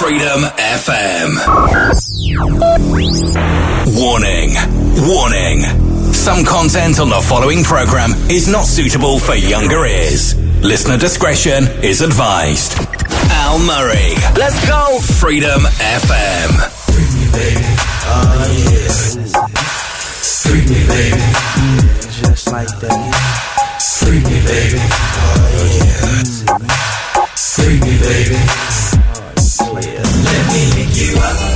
Freedom FM. Warning, warning. Some content on the following program is not suitable for younger ears. Listener discretion is advised. Al Murray. Let's go. Freedom FM. Freak me, baby. Oh. Freak me, baby. Mm, just like that. Freak me, baby. Oh, yeah. Freak me, baby you up.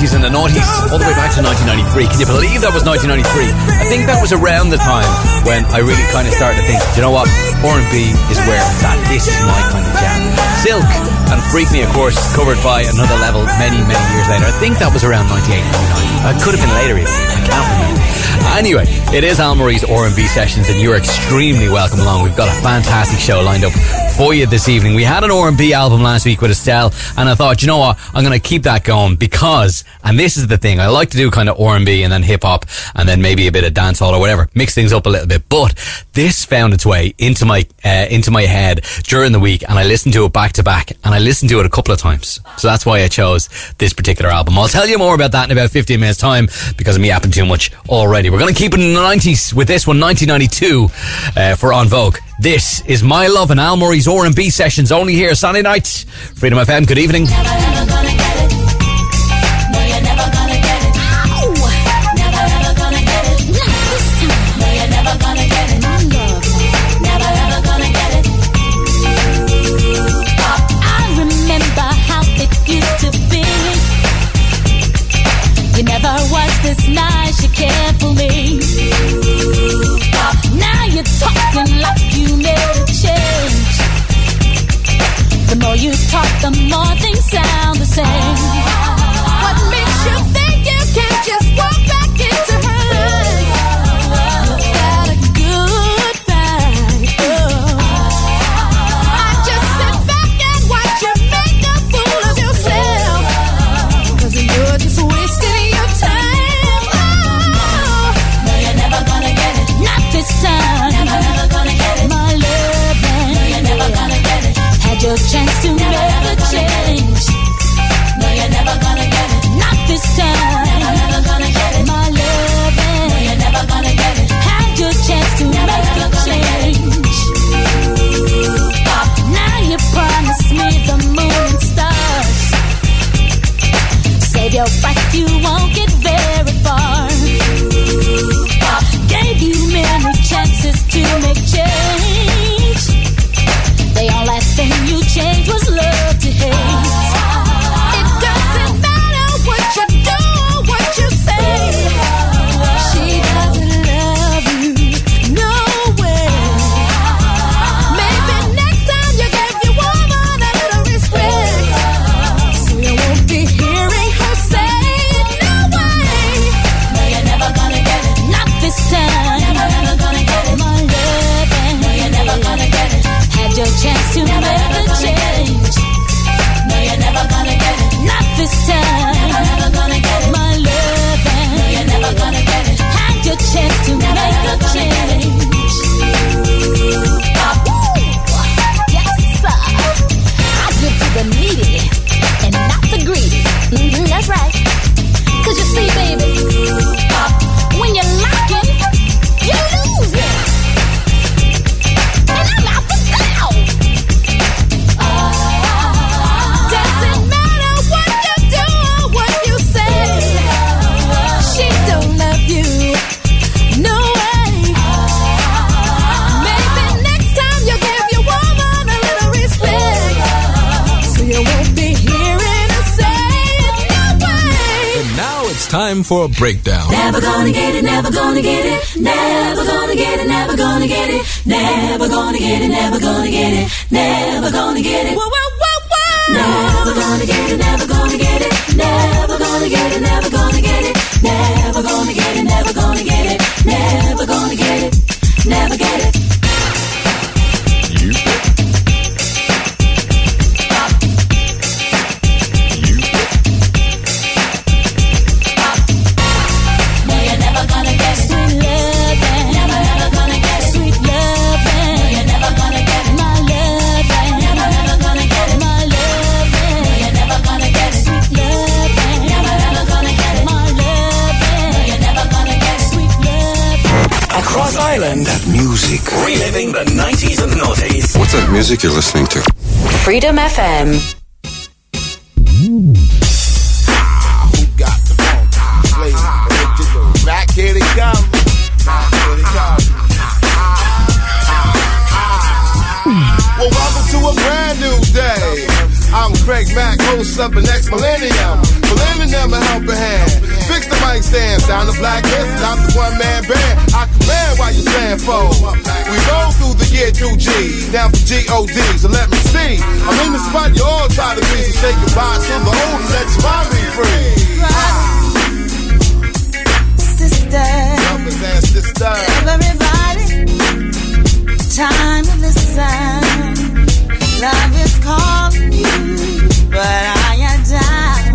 80s and the 90s, all the way back to 1993. Can you believe that was 1993? I think that was around the time when I really kind of started to think, you know what, R&B is where that. This is my kind of jam. Silk and Freak Me, of course, covered by Another Level many, many years later. I think that was around 98, 99. It could have been later even. I can't remember. Anyway, it is Al Murray's R&B sessions and you're extremely welcome along. We've got a fantastic show lined up for you this evening. We had an R&B album last week with Estelle, and I thought, you know what, I'm going to keep that going because, and this is the thing, I like to do kind of R&B and then hip hop, and then maybe a bit of dancehall or whatever, mix things up a little bit. But this found its way into my uh, into my head during the week, and I listened to it back to back, and I listened to it a couple of times. So that's why I chose this particular album. I'll tell you more about that in about 15 minutes' time because I'm yapping too much already. We're going to keep it in the 90s with this one, 1992, uh, for En Vogue. This is My Love and Al Murray's R&B sessions only here Sunday nights. Freedom FM, good evening. Never ever gonna get it. Never ever gonna get it. Never ever gonna get it. I remember how it used to be. You never was this nice, you cared you talk, the more things sound the same. Time for a breakdown. Never gonna get it, never gonna get it, never gonna get it, never gonna get it, never gonna get it, never gonna get it, never gonna get it. Whoa, whoa, whoa, whoa. Never gonna get it, never gonna get it, never gonna get it, never gonna get it, never gonna get it, never gonna get it, never gonna get it, never get it. Reliving the 90s and noughties. What's that music you're listening to? Freedom FM. got the funk. Flavor. Back here they come. Back here they come. Well, welcome to a brand new day. I'm Craig Mack, host of the next millennium. Millennium, a helping hand mic stands, the black not the one man band. I command while you stand for. We roll through the year 2G, down for G-O-D, so let me see. I'm in the spot you all try to be, so the old and let your mind be free. Sister, and everybody, time to listen. Love is calling you, but I am down?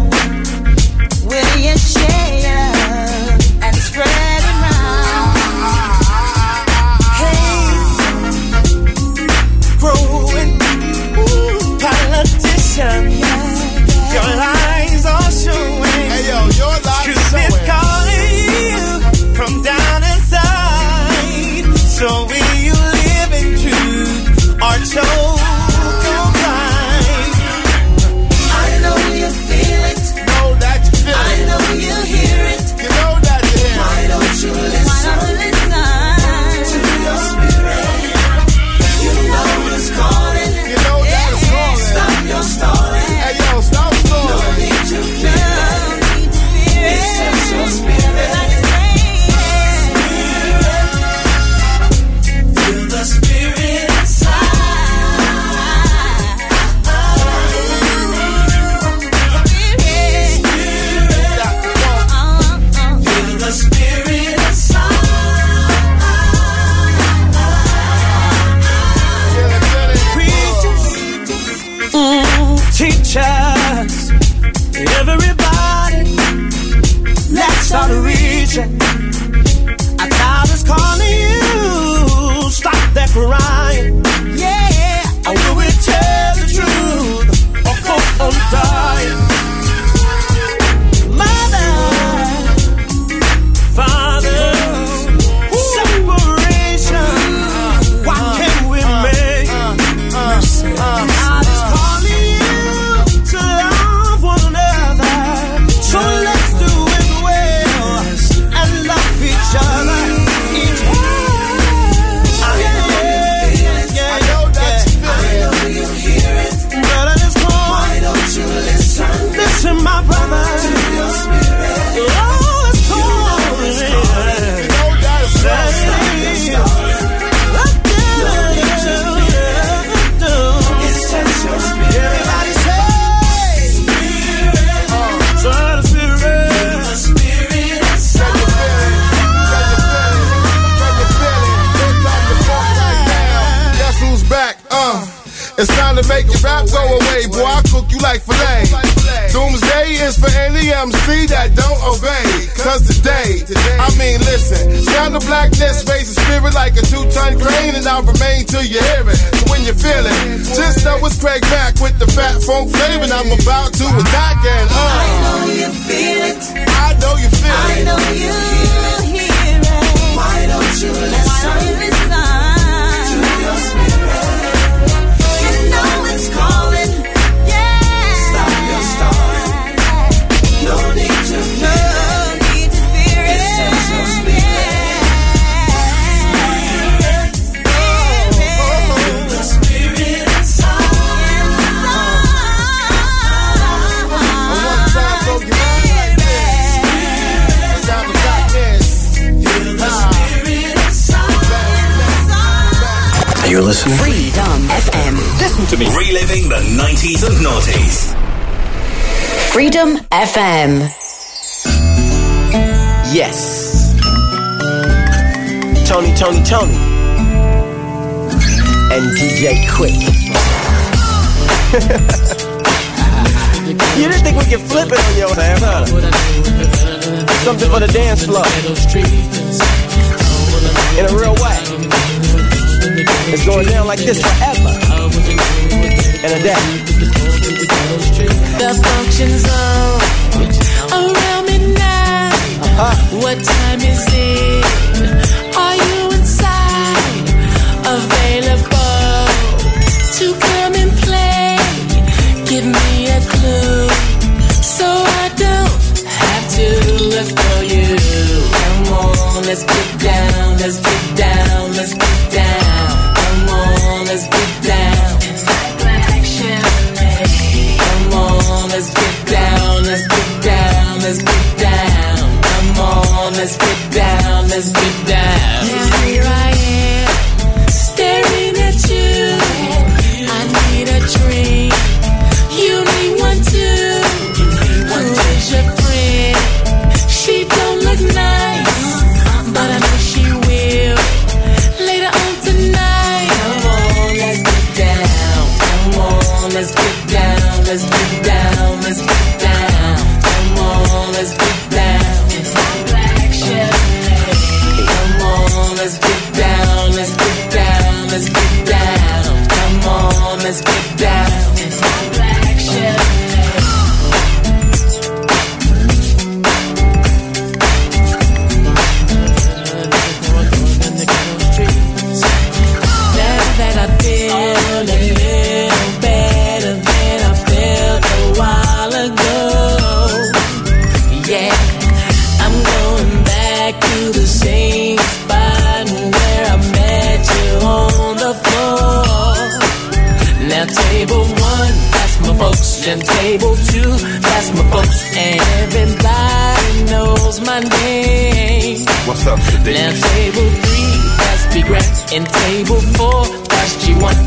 and table two. That's my folks, and everybody knows my name. What's up today? Now table three, that's be great. and table four, that's G1.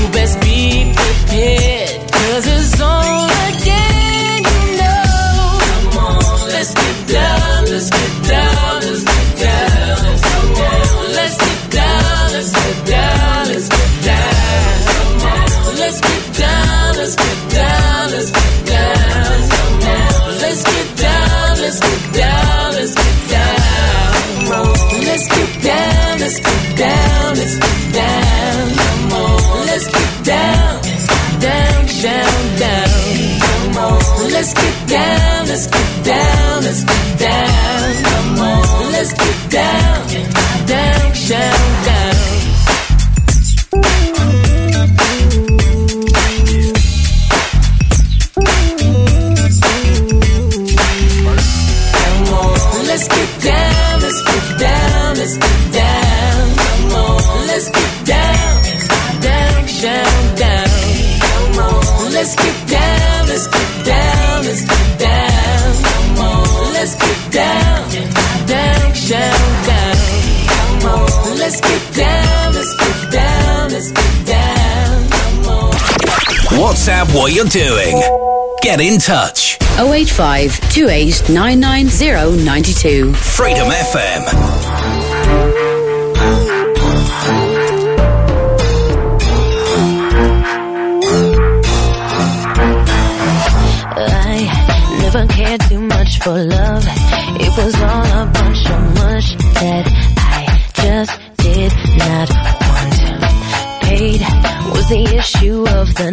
You best be prepared. Let's get down, let's get down. Come on. Let's get down, down, down, down. Come on. Let's get down, let's get down, let's get down. Come on. Let's get down, down, down, down. WhatsApp what you're doing. Get in touch. 085 28 Freedom FM. I never cared too much for love. It was all a bunch of mush that I just did not want. Paid was the issue of the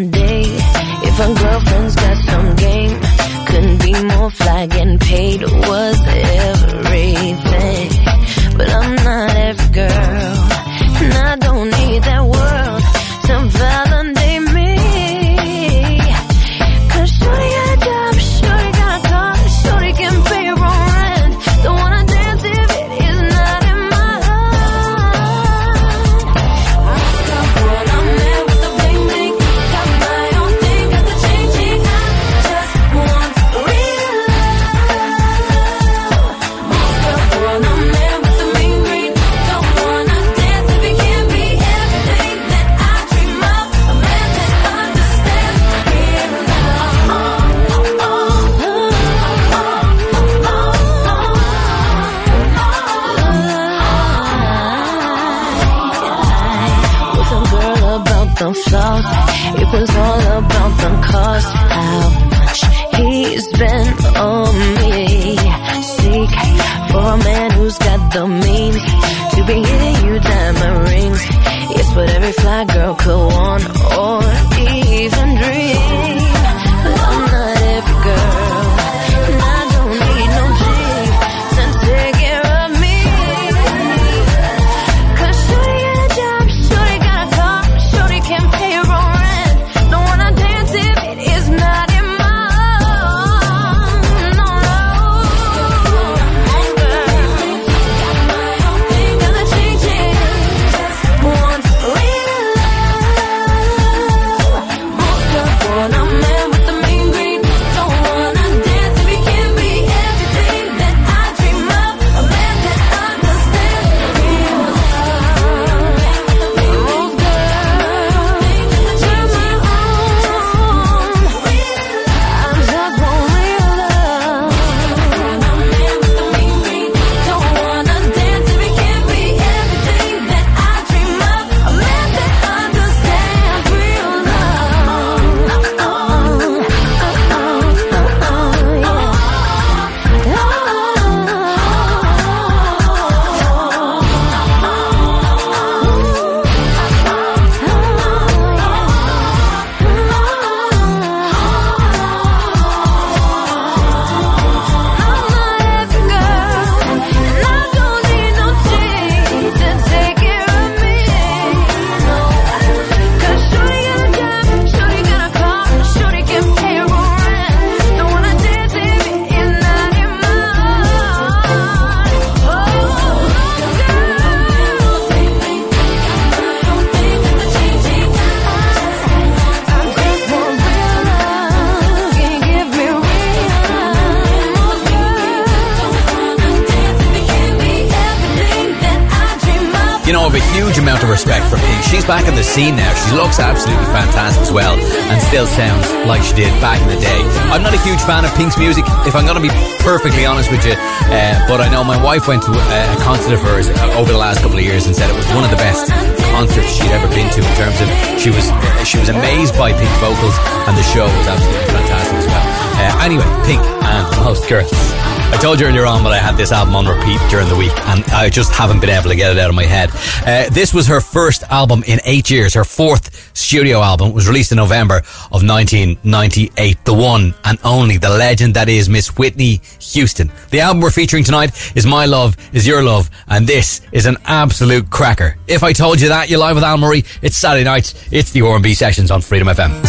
scene now. She looks absolutely fantastic as well and still sounds like she did back in the day. I'm not a huge fan of Pink's music, if I'm going to be perfectly honest with you, uh, but I know my wife went to a, a concert of hers uh, over the last couple of years and said it was one of the best concerts she'd ever been to in terms of she was uh, she was amazed by Pink's vocals and the show was absolutely fantastic as well. Uh, anyway, Pink and most girls. I told you earlier on that I had this album on repeat during the week, and I just haven't been able to get it out of my head. Uh, this was her first album in eight years. Her fourth studio album was released in November of 1998. The one and only, the legend that is Miss Whitney Houston. The album we're featuring tonight is My Love Is Your Love, and this is an absolute cracker. If I told you that, you're live with Al Murray. It's Saturday night. It's the R&B sessions on Freedom FM.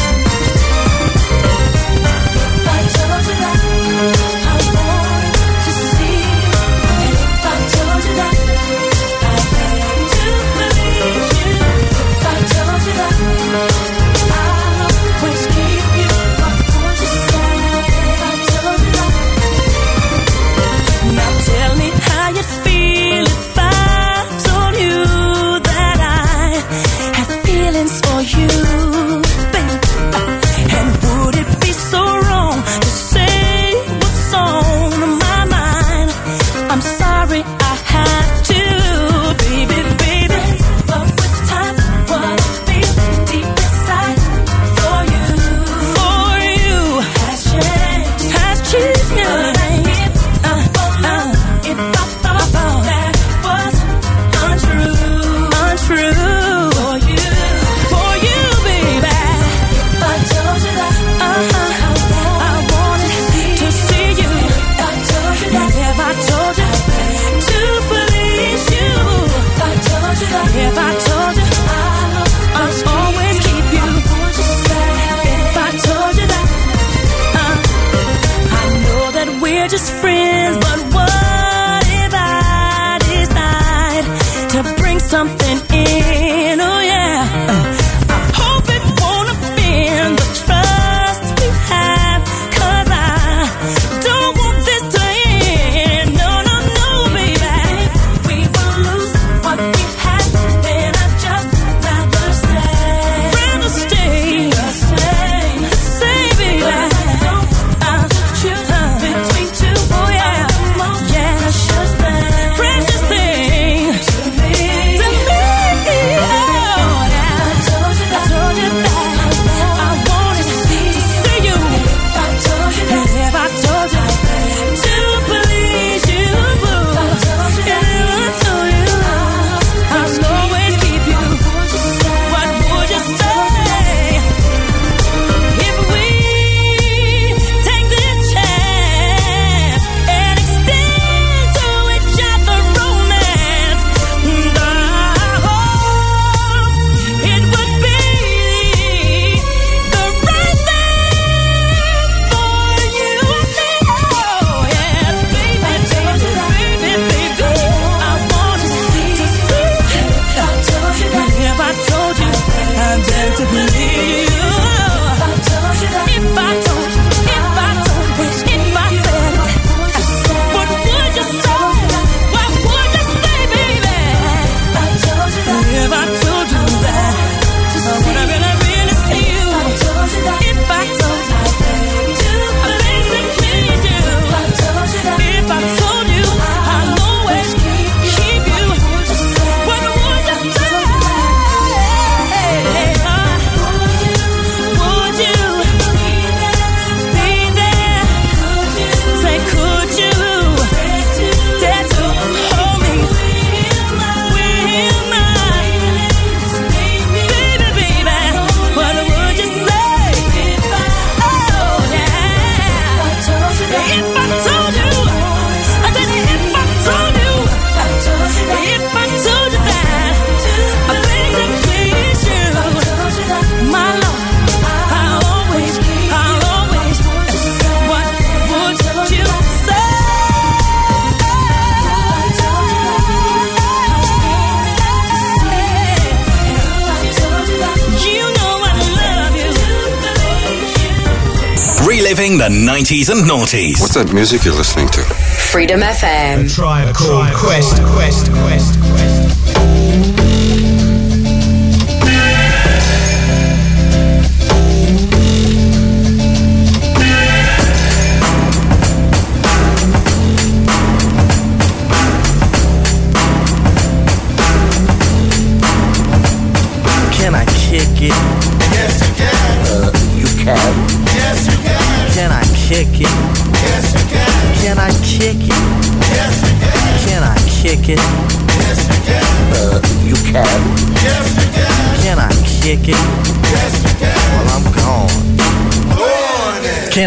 and noughties. What's that music you're listening to? Freedom FM. A tribe Quest. Quest. Quest.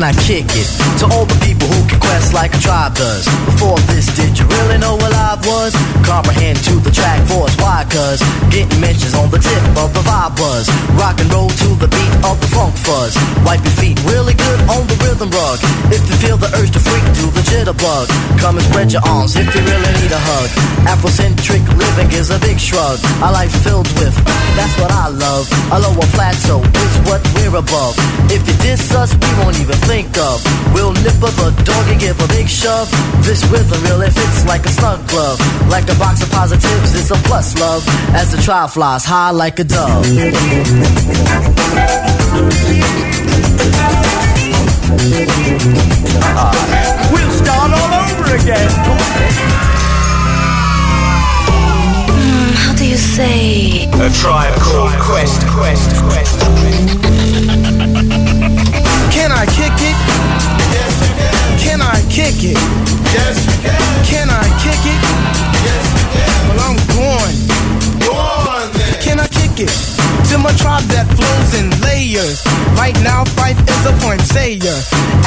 Can I kick it to all the people who can quest like a tribe does? Before this, did you really know what I was? Comprehend to the track force, why? Cause getting mentions on the tip of the vibe buzz. Rock and roll to of the funk fuzz. Wipe your feet really good on the rhythm rug. If you feel the urge to freak, do the jitterbug. Come and spread your arms if you really need a hug. Afrocentric living is a big shrug. A life filled with, that's what I love. A lower plateau is what we're above. If you diss us, we won't even think of. We'll nip up a dog and give a big shove. This rhythm really fits like a snug glove. Like a box of positives, it's a plus love. As the trial flies high like a dove. We'll start all over again. How do you say? A tribe called Quest, Quest, Quest. Quest. Can I kick it? Yes again. Can I kick it? Yes, you can. Can I kick it? Yes, you can. Well I'm going. Can I kick it? Yes, you can. Can I kick it? Yes, you can. Can I kick it? Yes, you can. Well, I'm going. Go on then. Can I kick it? To my tribe that flows in layers. Right now, Phife is a point sayer.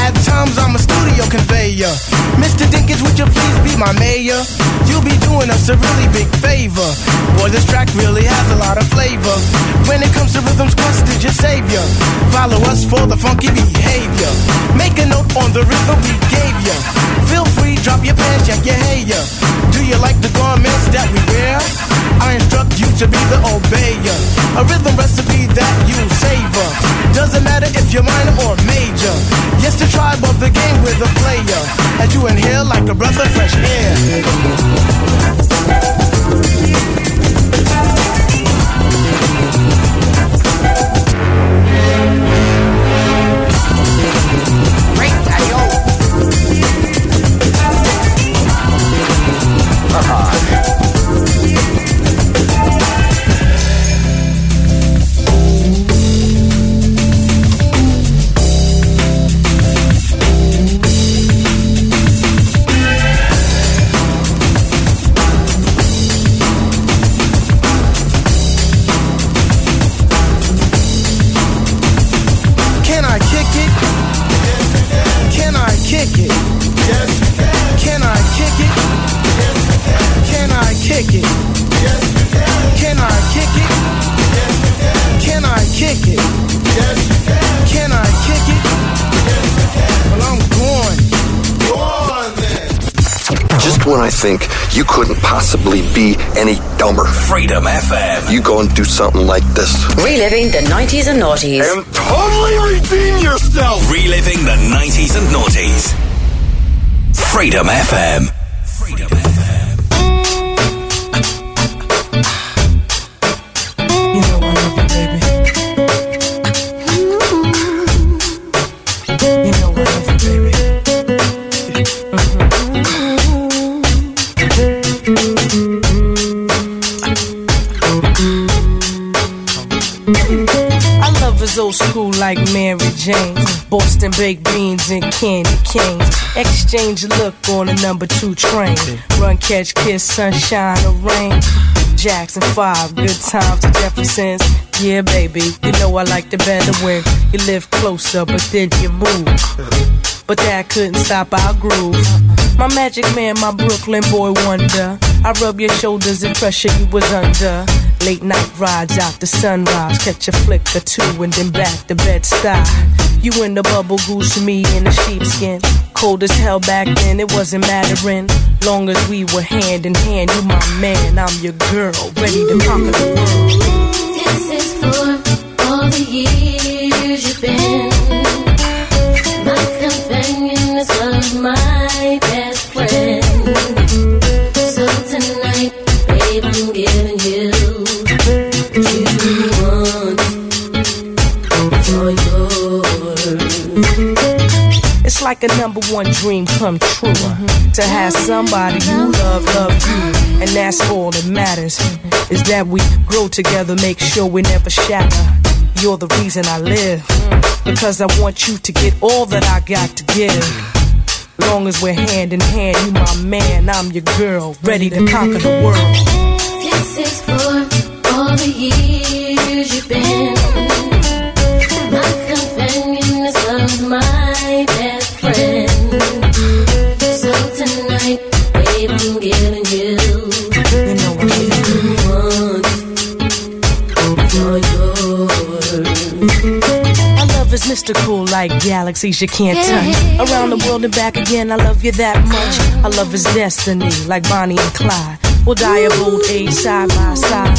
At times, I'm a studio conveyor. Mr. Dinkins, would you please be my mayor? You'll be doing us a really big favor. Boy, this track really has a lot of flavor. When it comes to rhythms, Quest is your savior. Follow us for the funky behavior. Make a note on the rhythm we gave ya. Feel free, drop your pants, check your hair. Do you like the garments that we wear? I instruct you to be the obeyer. A rhythm recipe that you savor. Doesn't matter if you're minor or major. Yes, the tribe of the game with a player. As you inhale like a breath of fresh air. Think you couldn't possibly be any dumber, Freedom FM. you go and do something like this. Reliving the 90s and noughties. And totally redeem yourself! Reliving the 90s and noughties. Freedom FM. Boston baked beans and candy canes. Exchange a look on the number two train. Run, catch, kiss, sunshine or rain. Jackson 5, good times to Jefferson's. Yeah, baby, you know I like the better when you live closer, but then you move. But that couldn't stop our groove. My magic man, my Brooklyn boy wonder. I rub your shoulders and pressure you was under. Late night rides out the sunrise, catch a flick or two and then back to bed style. You in the bubble goose, me in the sheepskin. Cold as hell back then, it wasn't mattering. Long as we were hand in hand, you my man, I'm your girl, ready to conquer the world. This is for all the years you've been my companion as my best friend. So tonight, babe, I'm giving like a number one dream come true. Uh, to have somebody you love, love you. And that's all that matters. is that we grow together, make sure we never shatter. You're the reason I live. Because I want you to get all that I got to give. Long as we're hand in hand, you my man, I'm your girl, ready to conquer the world. This is for all the years you've been my companion as as my Mystical like galaxies you can't touch. Around the world and back again, I love you that much. I love his destiny like Bonnie and Clyde. We'll die of old age side by side.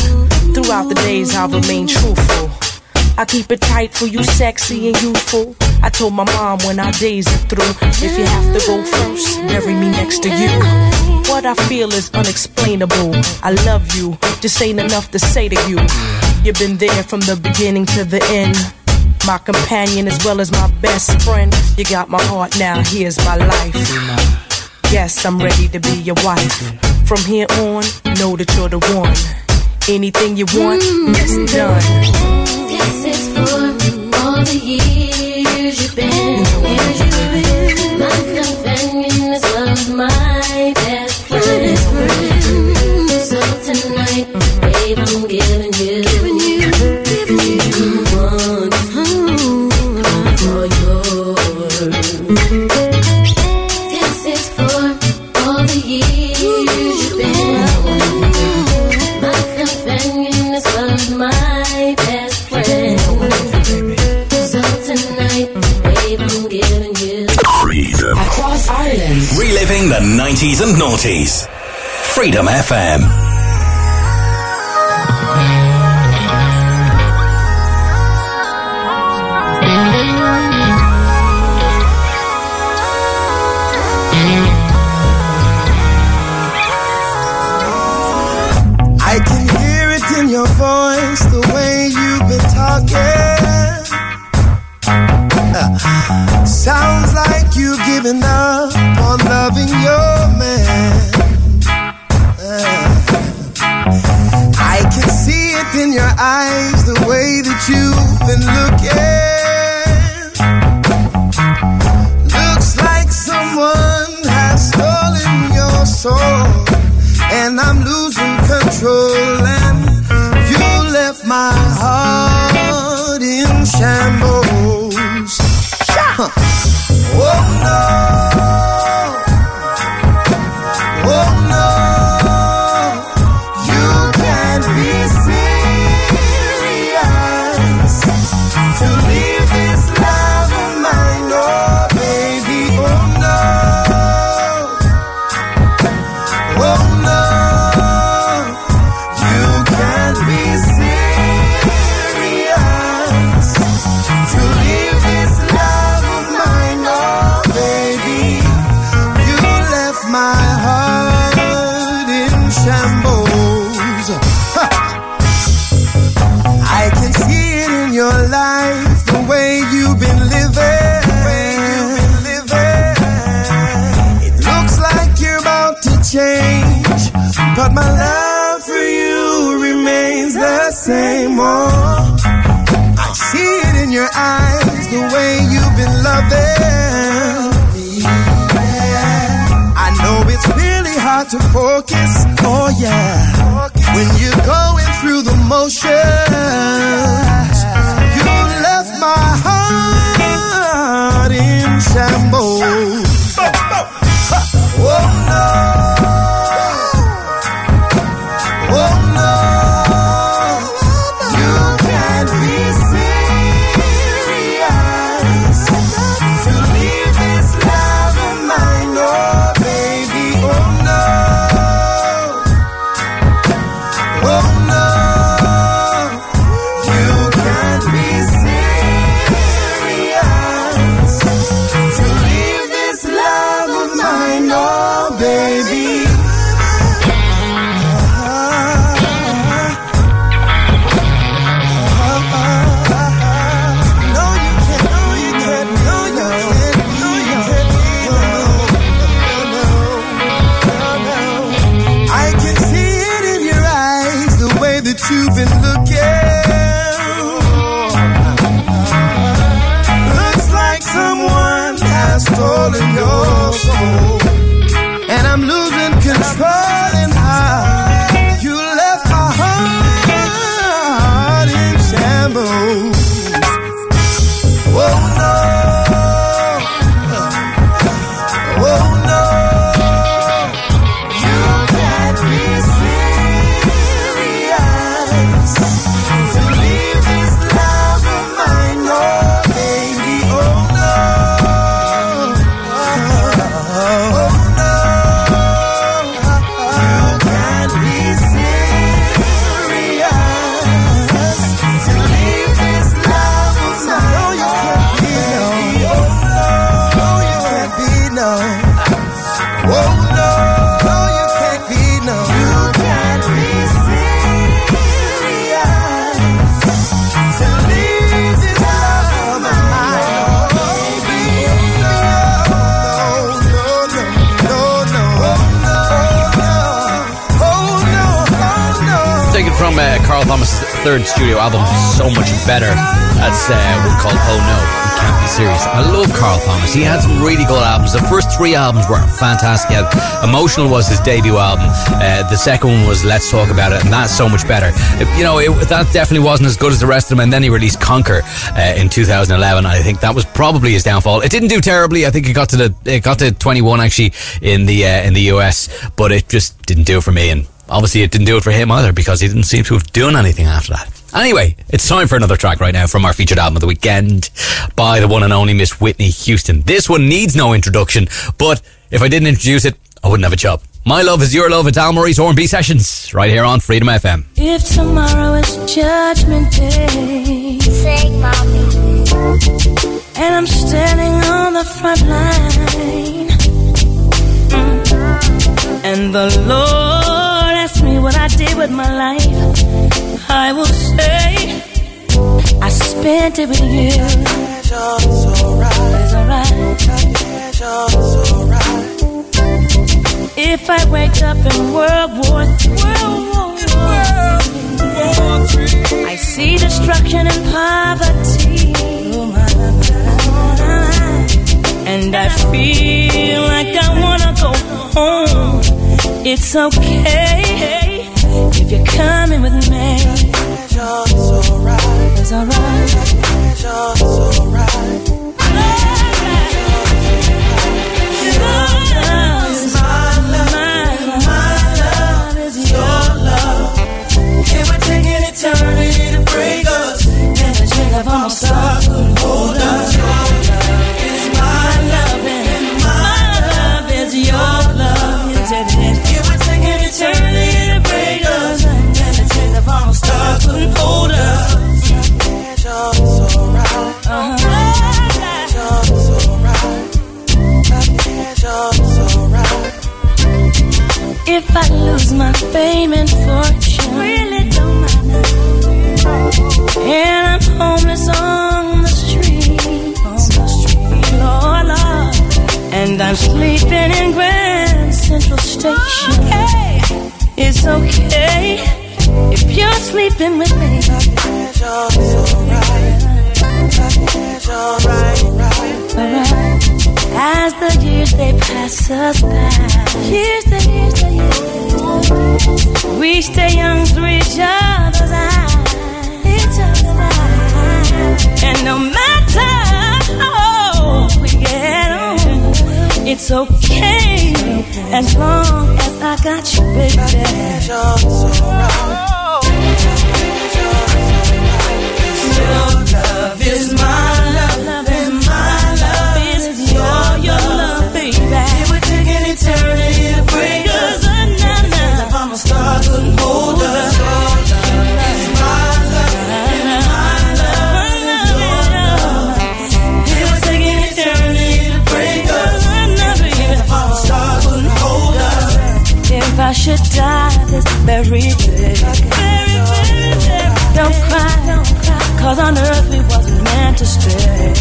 Throughout the days, I'll remain truthful. I keep it tight for you, sexy and youthful. I told my mom when our days are through, if you have to go first, bury me next to you. What I feel is unexplainable. I love you, just ain't enough to say to you. You've been there from the beginning to the end. My companion as well as my best friend. You got my heart now, here's my life. Yes, I'm ready to be your wife. From here on, know that you're the one. Anything you want, mm, mm, it's done. This is for all the years you've been. Years you've been my companion as well as my best friend. Mm, so tonight, babe, I'm giving you, Reliving the 90s and noughties. Freedom FM. Sounds like you've given up on loving your man. I can see it in your eyes, the way that you've been looking. Looks like someone has stolen your soul and I'm losing control. And you left my heart in shambles. Huh. Oh no! Better. That's uh, one called Oh No, You Can't Be Serious. I love Carl Thomas. He had some really good albums. The first three albums were fantastic. Emotional was his debut album. Uh, the second one was Let's Talk About It, and that's so much better. It- you know, it, that definitely wasn't as good as the rest of them. And then he released Conquer uh, in 2011. I think that was probably his downfall. It didn't do terribly. I think it got to the it got to 21 actually in the uh, in the US, but it just didn't do it for me. And obviously, it didn't do it for him either because he didn't seem to have done anything after that. Anyway, it's time for another track right now from our featured album of the weekend by the one and only Miss Whitney Houston. This one needs no introduction, but if I didn't introduce it, I wouldn't have a job. My love is your love. It's Al Murray's R&B Sessions right here on Freedom FM. If tomorrow is Judgment Day, sing, mommy. And I'm standing on the front line, Mm. and the Lord asks me what I did with my life, I will say I spent it with you. It's alright. If I wake up in World War III, I see destruction and poverty. And I feel like I wanna go home. It's okay if you're coming with me. It's alright. It's alright. If I lose my fame and fortune, really don't matter. And I'm homeless on the street, Lord, Lord. And I'm sleeping in Grand Central Station. Okay. It's okay if you're sleeping with me. Alright. The years they pass us by, years the years the years, we stay young through each other's eyes, each other's eyes. And no matter how we get on, it's okay as long as I got you, baby. Your oh. love is my should die this very day. Don't cry, don't cry, cause on earth we wasn't meant to stay.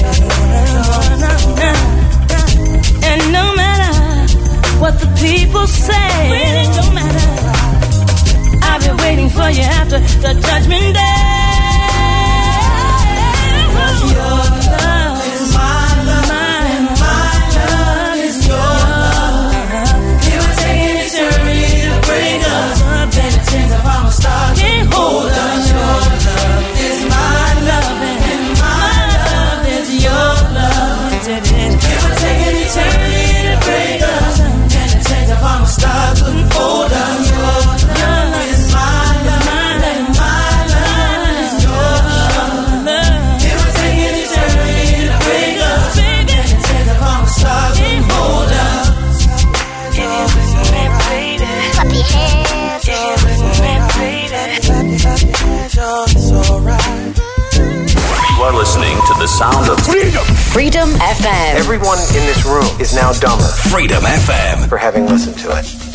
And no matter what the people say, really matter. I've been waiting for you after the judgment day. Freedom. Freedom FM. Everyone in this room is now dumber. Freedom FM. For having listened to it.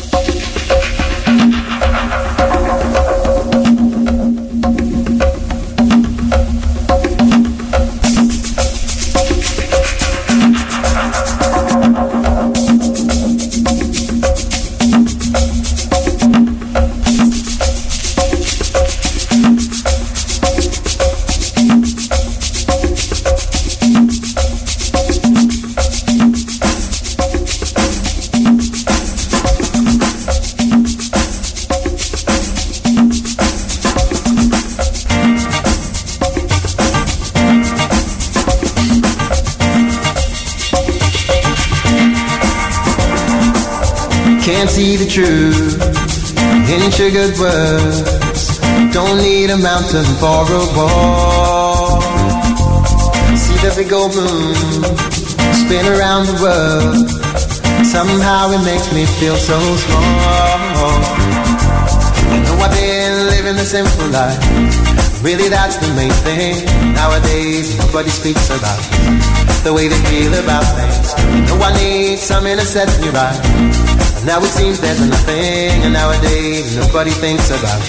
The truth in sugared words. Don't need a mountain for a wall. See the big old moon spin around the world. Somehow it makes me feel so small. I know I've been living a simple life. Really, that's the main thing. Nowadays, nobody speaks about the way they feel about things. I know I need something to set me right. Now it seems there's nothing, and nowadays nobody thinks about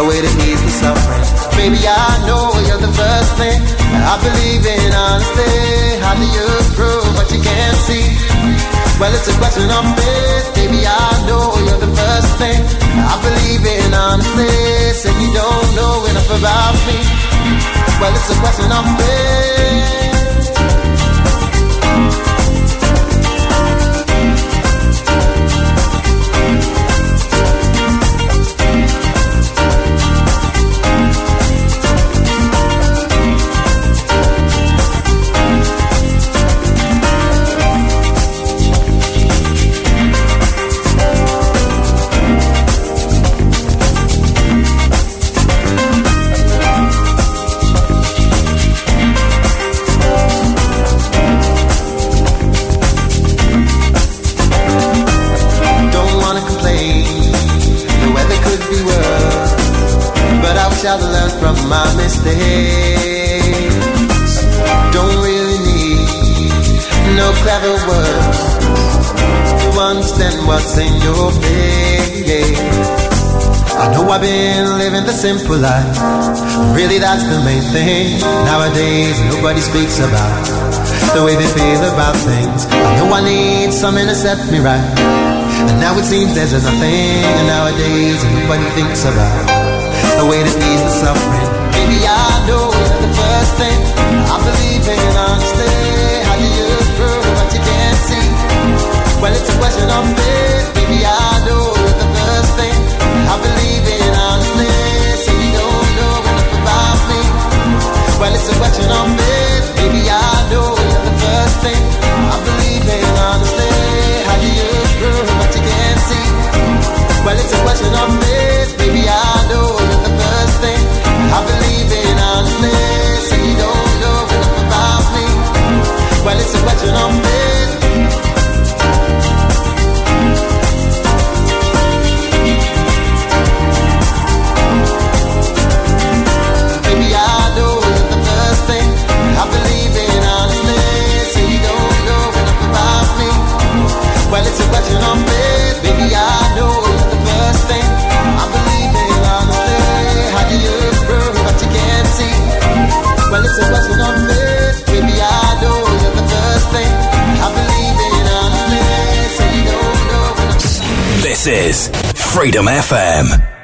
a way to ease the suffering. Baby, I know you're the first thing. I believe in honesty. How do you prove what you can't see? Well, it's a question of faith. Baby, I know you're the first thing. I believe in honesty. Say you don't know enough about me. Well, it's a question of faith. Simple life. Really, that's the main thing. Nowadays, nobody speaks about the way they feel about things. I know I need something to set me right. And now it seems there's nothing. And nowadays, nobody thinks about the way to ease the suffering. Baby, I know you're the first thing. I believe in honesty. How do you prove what you can't see? Well, it's a question of faith. Baby, I know the first thing. I believe in Well, it's a question of faith. Baby, I know you're the first thing. I believe in honesty. How do you prove what you can't see? Well, it's a question of faith. Baby, I know you're the first thing. I believe in honesty. So you don't know enough about me. Well, it's a question of faith. Freedom FM.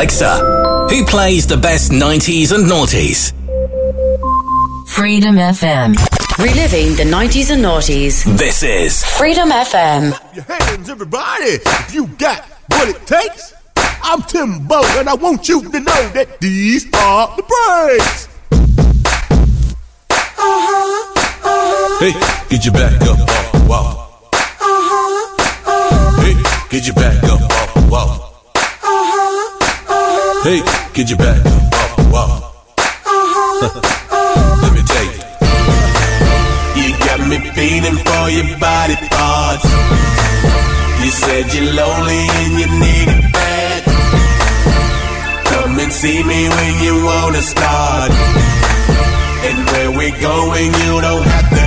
Alexa, who plays the best 90s and noughties? Freedom FM. Reliving the 90s and noughties. This is Freedom FM. Your hands, everybody, if you got what it takes. I'm Timbo, and I want you to know that these are the breaks. Uh huh. Hey, get your back up off the wall. Uh huh, Hey, get your back up off the wall. Hey, get your back up off the wall. Let me tell you. You got me feeling for your body parts. You said you're lonely and you need it bad. Come and see me when you wanna start. And where we're going, you don't have to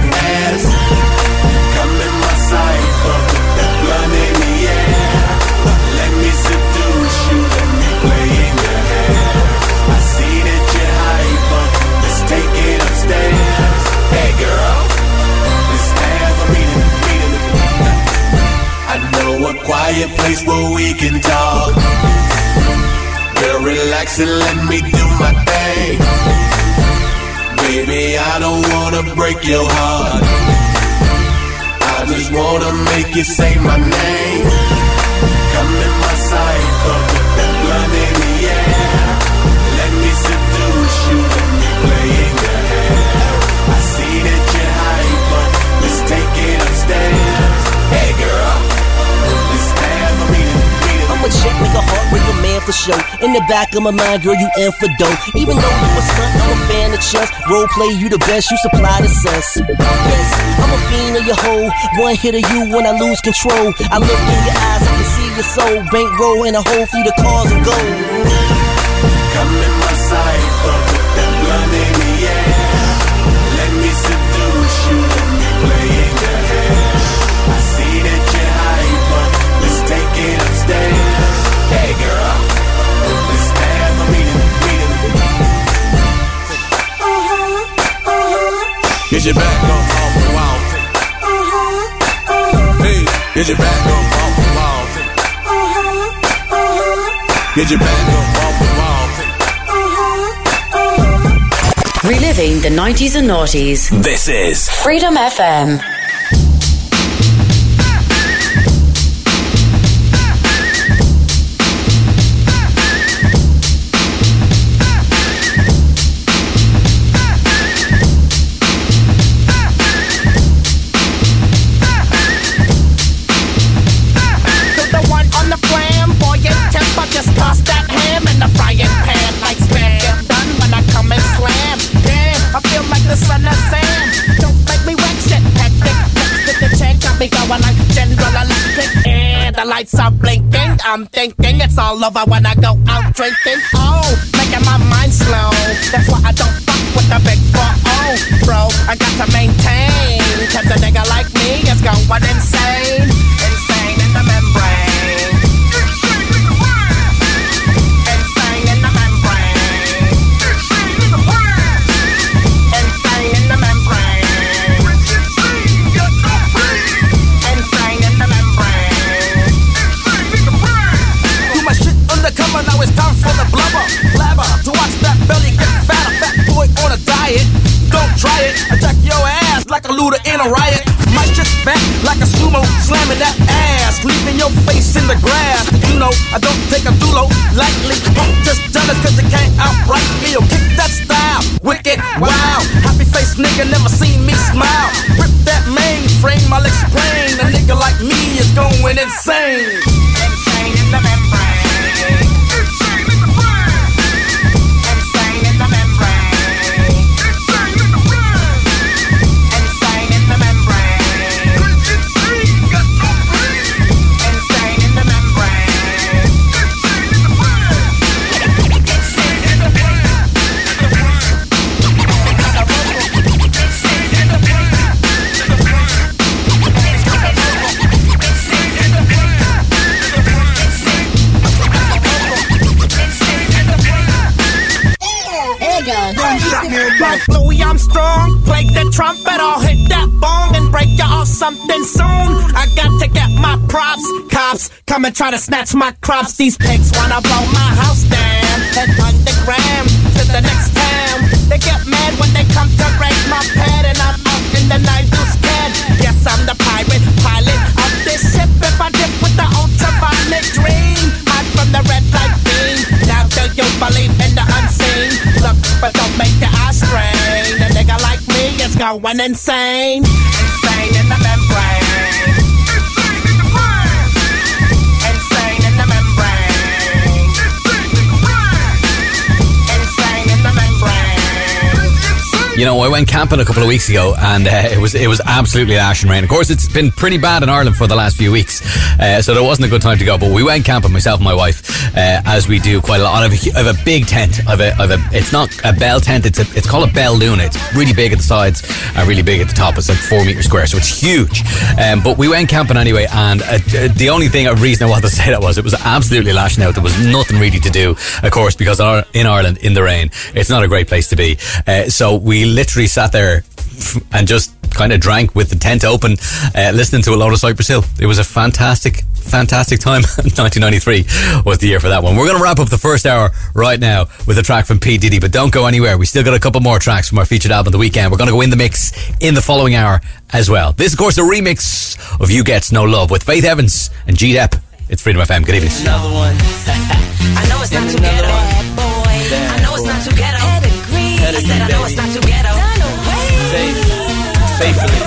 quiet place where we can talk. Girl, relax and let me do my thing. Baby, I don't wanna break your heart. I just wanna make you say my name. I'm a heart break a man for show. In the back of my mind, girl, you in for dough. Even though you a stunt, I'm a fan of chess. Role play, you the best, you supply the sense. Yes, I'm a fiend of your hoe. One hit of you when I lose control. I look in your eyes, I can see your soul. Bankroll and a whole fleet of cars and gold. Get your back up off the wall. Hey, get your back up off the wall. Get your back up off the wall. Reliving the 90s and noughties. This is Freedom FM. Lights are blinking. I'm thinking it's all over when I go out drinking. Oh, making my mind slow. That's why I don't fuck with the big four. Oh, bro, I got to maintain. Cause a nigga like me is going. Insane diet. Don't try it. Attack your ass like a looter in a riot. My shit's back like a sumo, slamming that ass, leaving your face in the grass. You know, I don't take a dulo lightly. I'm just jealous cause you can't outright me or kick that style. Wicked, wow. Happy face nigga never seen me smile. Rip that mainframe, I'll explain. A nigga like me is going insane. Insane in the membrane. Louis Armstrong, play the trumpet, I'll hit that bong and break you off something soon. I got to get my props, cops come and try to snatch my crops. These pigs wanna blow my house down, head underground to the next town. They get mad when they come to raid my pad, and I'm out in the night, too scared. Yes, I'm the pirate pilot of this ship. If I dip with the ultraviolet dream, hide from the red light beam. Now do you believe in the unseen? Look, but don't make your eyes strain. Going insane. Insane in the membrane. You know, I went camping a couple of weeks ago, and uh, it was it was absolutely ash and rain. Of course, it's been pretty bad in Ireland for the last few weeks, uh, so there wasn't a good time to go. But we went camping, myself and my wife, uh, as we do quite a lot. I have a, big tent. I have a, it's not a bell tent. It's a, it's called a bell luna. It's really big at the sides and really big at the top. It's like four meters square, so it's huge. Um, but we went camping anyway, and uh, uh, the only thing, a reason I wanted to say that was it was absolutely lashing out. There was nothing really to do, of course, because in Ireland in the rain, it's not a great place to be. Uh, so we literally sat there and just kind of drank with the tent open, uh, listening to a lot of Cypress Hill. It was a fantastic, fantastic time. 1993 was the year for that one. We're going to wrap up the first hour right now with a track from P. Diddy, but don't go anywhere. We still got a couple more tracks from our featured album, The Weekend. We're going to go in the mix in the following hour as well. This, of course, a remix of You Gets No Love with Faith Evans and G. Dep. It's Freedom FM. Good evening. Another one. I know it's not too ghetto. I know it's not ghetto. I said I know it's not too ghetto. Faith, faithfully,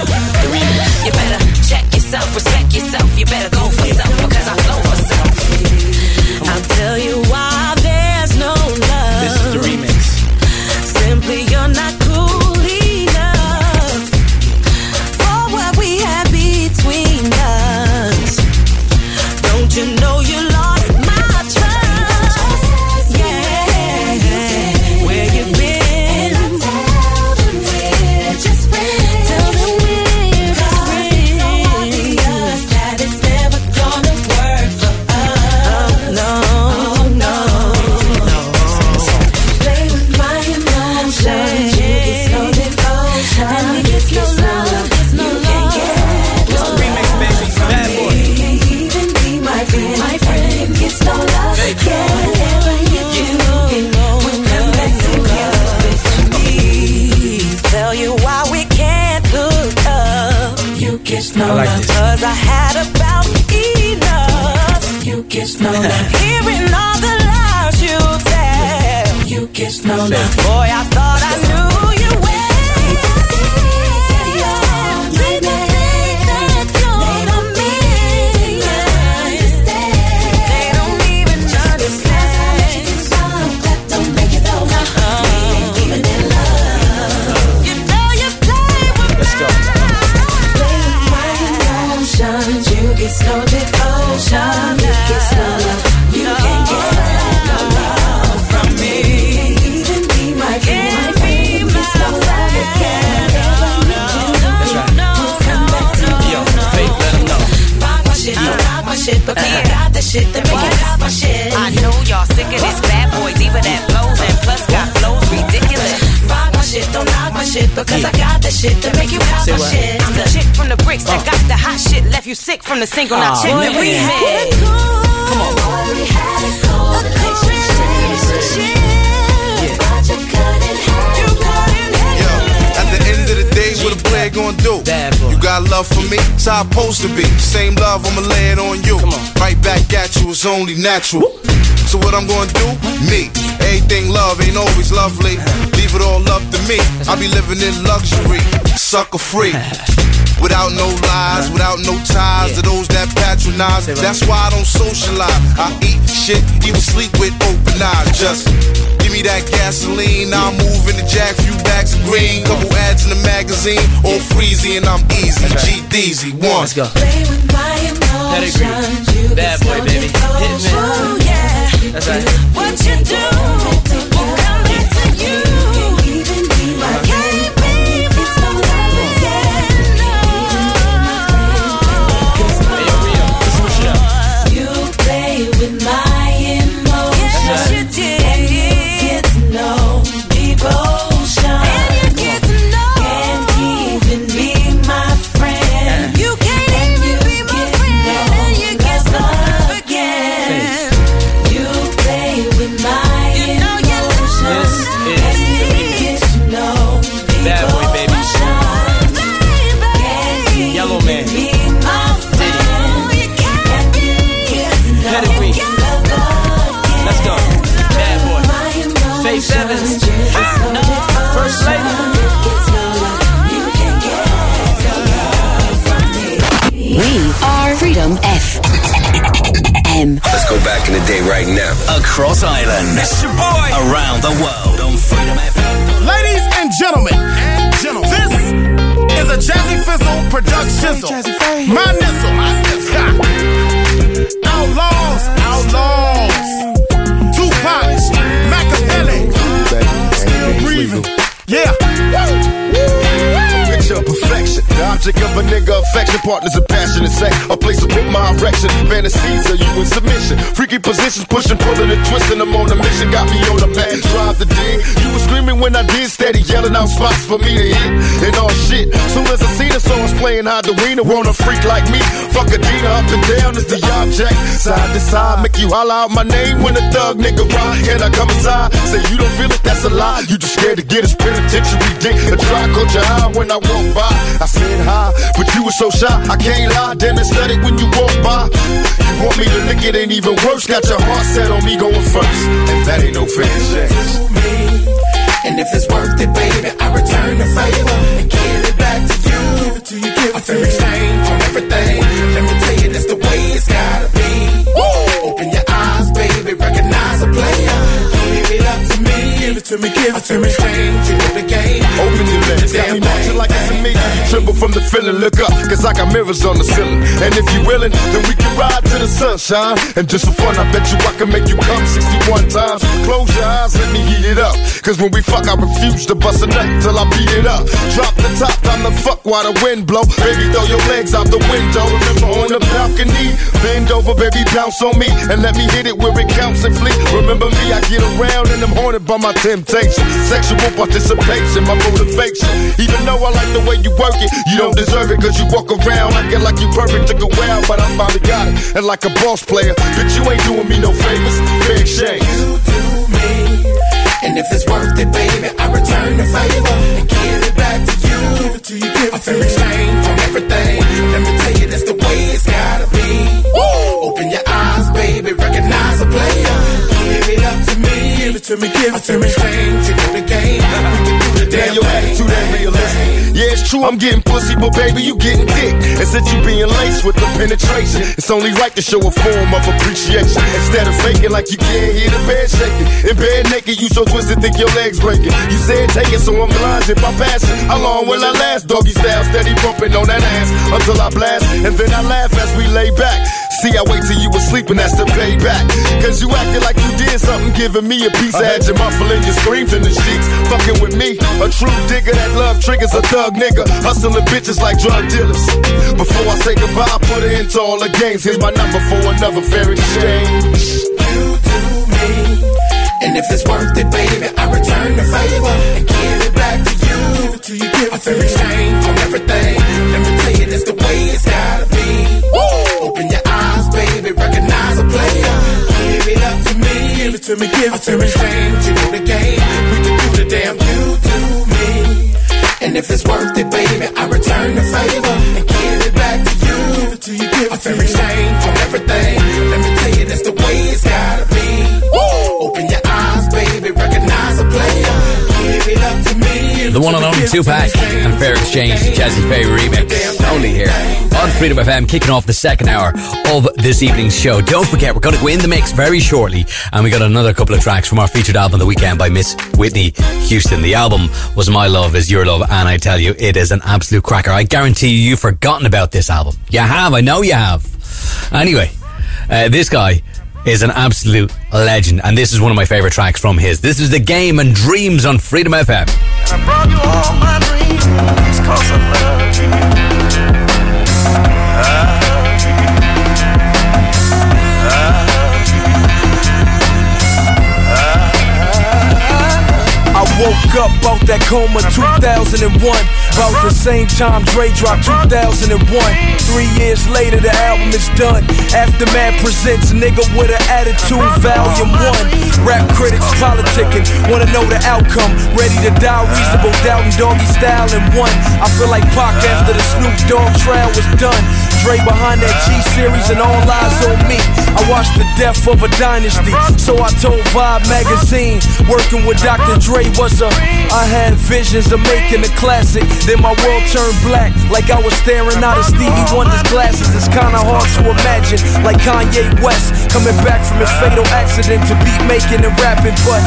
the remix. You better check yourself, respect yourself. You better go for self it's only natural. So what I'm gonna do? Me. Everything love ain't always lovely. Leave it all up to me. I be living in luxury, sucker free. Without no lies, without no ties to those that patronize. That's why I don't socialize. I eat shit, even sleep with open eyes. Just give me that gasoline. I'm moving the jack, few bags of green. Couple ads in the magazine, all freezy and I'm easy. G Deezy, one. Let's go. Pedigree. Bad boy, baby. Hit me. Oh, That's right. What you do Freedom FM. Let's go back in the day right now. Across Ireland. It's your boy. Around the world on Freedom FM. Ladies and gentlemen, this is a Jazzy Fizzle production. My nizzle. Ha. Outlaws, outlaws. Tupac, Machiavelli. Still breathing. Yeah. Picture of perfection. The object of a nigga affection. Partners of passion and sex. A place to put my erection. Fantasies of you in submission. Freaky positions, pushing, pulling, and twisting. I'm on a mission. Got me on the mat. Drive the dig. You was screaming when I did. Steady yelling out spots for me to hit. And all shit. Soon as I see the songs playing hide the wiener. Want a freak like me. Fuck a Dina up and down is the object. Side to side. Make you holler out my name when a thug nigga ride. Can I come inside? Say you don't feel it. That's a lie. You just scared to get his penitentiary dick. A caught your eye when I walk by. I said hi, but you were so shy. I can't lie. Damn it when you walk by. You want me to lick it, ain't even worse. Got your heart set on me going first. And that ain't no fair shake. And if it's worth it, baby, I return the favor and give it back to you. Give it to you, give it a fair exchange on everything. Let me tell you, that's the way it's gotta be. Give it to me, give it to me. Know the game. Open your lips, got me marching like it's a. Tremble from the feeling, look up, cause I got mirrors on the ceiling. And if you willing, then we can ride to the sunshine. And just for fun, I bet you I can make you come 61 times. Close your eyes, let me heat it up. Cause when we fuck, I refuse to bust a nut till I beat it up. Drop the top, time to fuck while the wind blow. Baby, throw your legs out the window. Remember on the balcony, bend over, baby, bounce on me. And let me hit it where it counts and flee. Remember me, I get around and I'm haunted by my temptation. Sexual participation, my motivation. Even though I like the way you work it, you don't deserve it cause you walk around acting like you perfect. Took a while, but I finally got it. And like a boss player, bitch, you ain't doing me no favors. Fair exchange. And if it's worth it, baby, I return the favor and give it back to you. Give it to you, give it a fair exchange on everything. Let me tell you, that's the way it's gotta be. Open your to me, give it to me. Exchange, you know the game. We can do the damn Damn, your attitude ain't realistic. Yeah, it's true, I'm getting pussy, but baby, you getting dick. And since you being laced with the penetration, it's only right to show a form of appreciation. Instead of faking like you can't hear the bed shaking. In bed naked, you so twisted, think your legs breaking. You said take it, so I'm blinded by passion. How long will I last? Doggy style, steady bumping on that ass until I blast. And then I laugh as we lay back. See, I wait till you was sleeping, that's the payback. Cause you acted like you did something, giving me a piece. I uh-huh. had you muffling your screams in the sheets. Fucking with me, a true digger that love triggers a thug nigga. hustling bitches like drug dealers. Before I say goodbye, I put it into all the games. Here's my number for another fair exchange. You do me, and if it's worth it, baby, I return the favor and give it back to you. Give it to you, give it to me. exchange on everything. Let me tell you, that's the way it's gotta be. Open your eyes, baby, recognize a player. Give it up to me, give it to me, give it to me. Exchange, you know the game. We can do the damn you do. And if it's worth it, baby, I return the favor and give it back to you. Give it to you, give it to me. exchange on everything. Let me tell you, that's the way it's gotta be. Open your The one and only Tupac and Fair Exchange Jazze Pha remix. Only here on Freedom FM, kicking off the second hour of this evening's show. Don't forget, we're going to go in the mix very shortly, and we got another couple of tracks from our featured album, The Weekend, by Miss Whitney Houston. The album was My Love Is Your Love, and I tell you, it is an absolute cracker. I guarantee you, you've forgotten about this album. You have, I know you have. Anyway, uh, this guy is an absolute legend, and this is one of my favorite tracks from his. This is The Game and Dreams on Freedom FM. I brought you all my dreams, cause I love you. I woke up out that coma 2001. About the same time Dre dropped 2001. Three years later, the album is done. Aftermath presents Nigga with an Attitude, Volume 1. Rap critics politicking, wanna know the outcome. Ready to die, reasonable doubt and doggy style in one. I feel like Pac after the Snoop Dogg trial was done. Dre behind that G series and all eyes on me. I watched the death of a dynasty, so I told Vibe magazine. Working with Dr. Dre was a. I had visions of making a classic. Then my world turned black, like I was staring out of Stevie Wonder's glasses. It's kinda hard to imagine, like Kanye West coming back from his fatal accident to beat making and rapping. But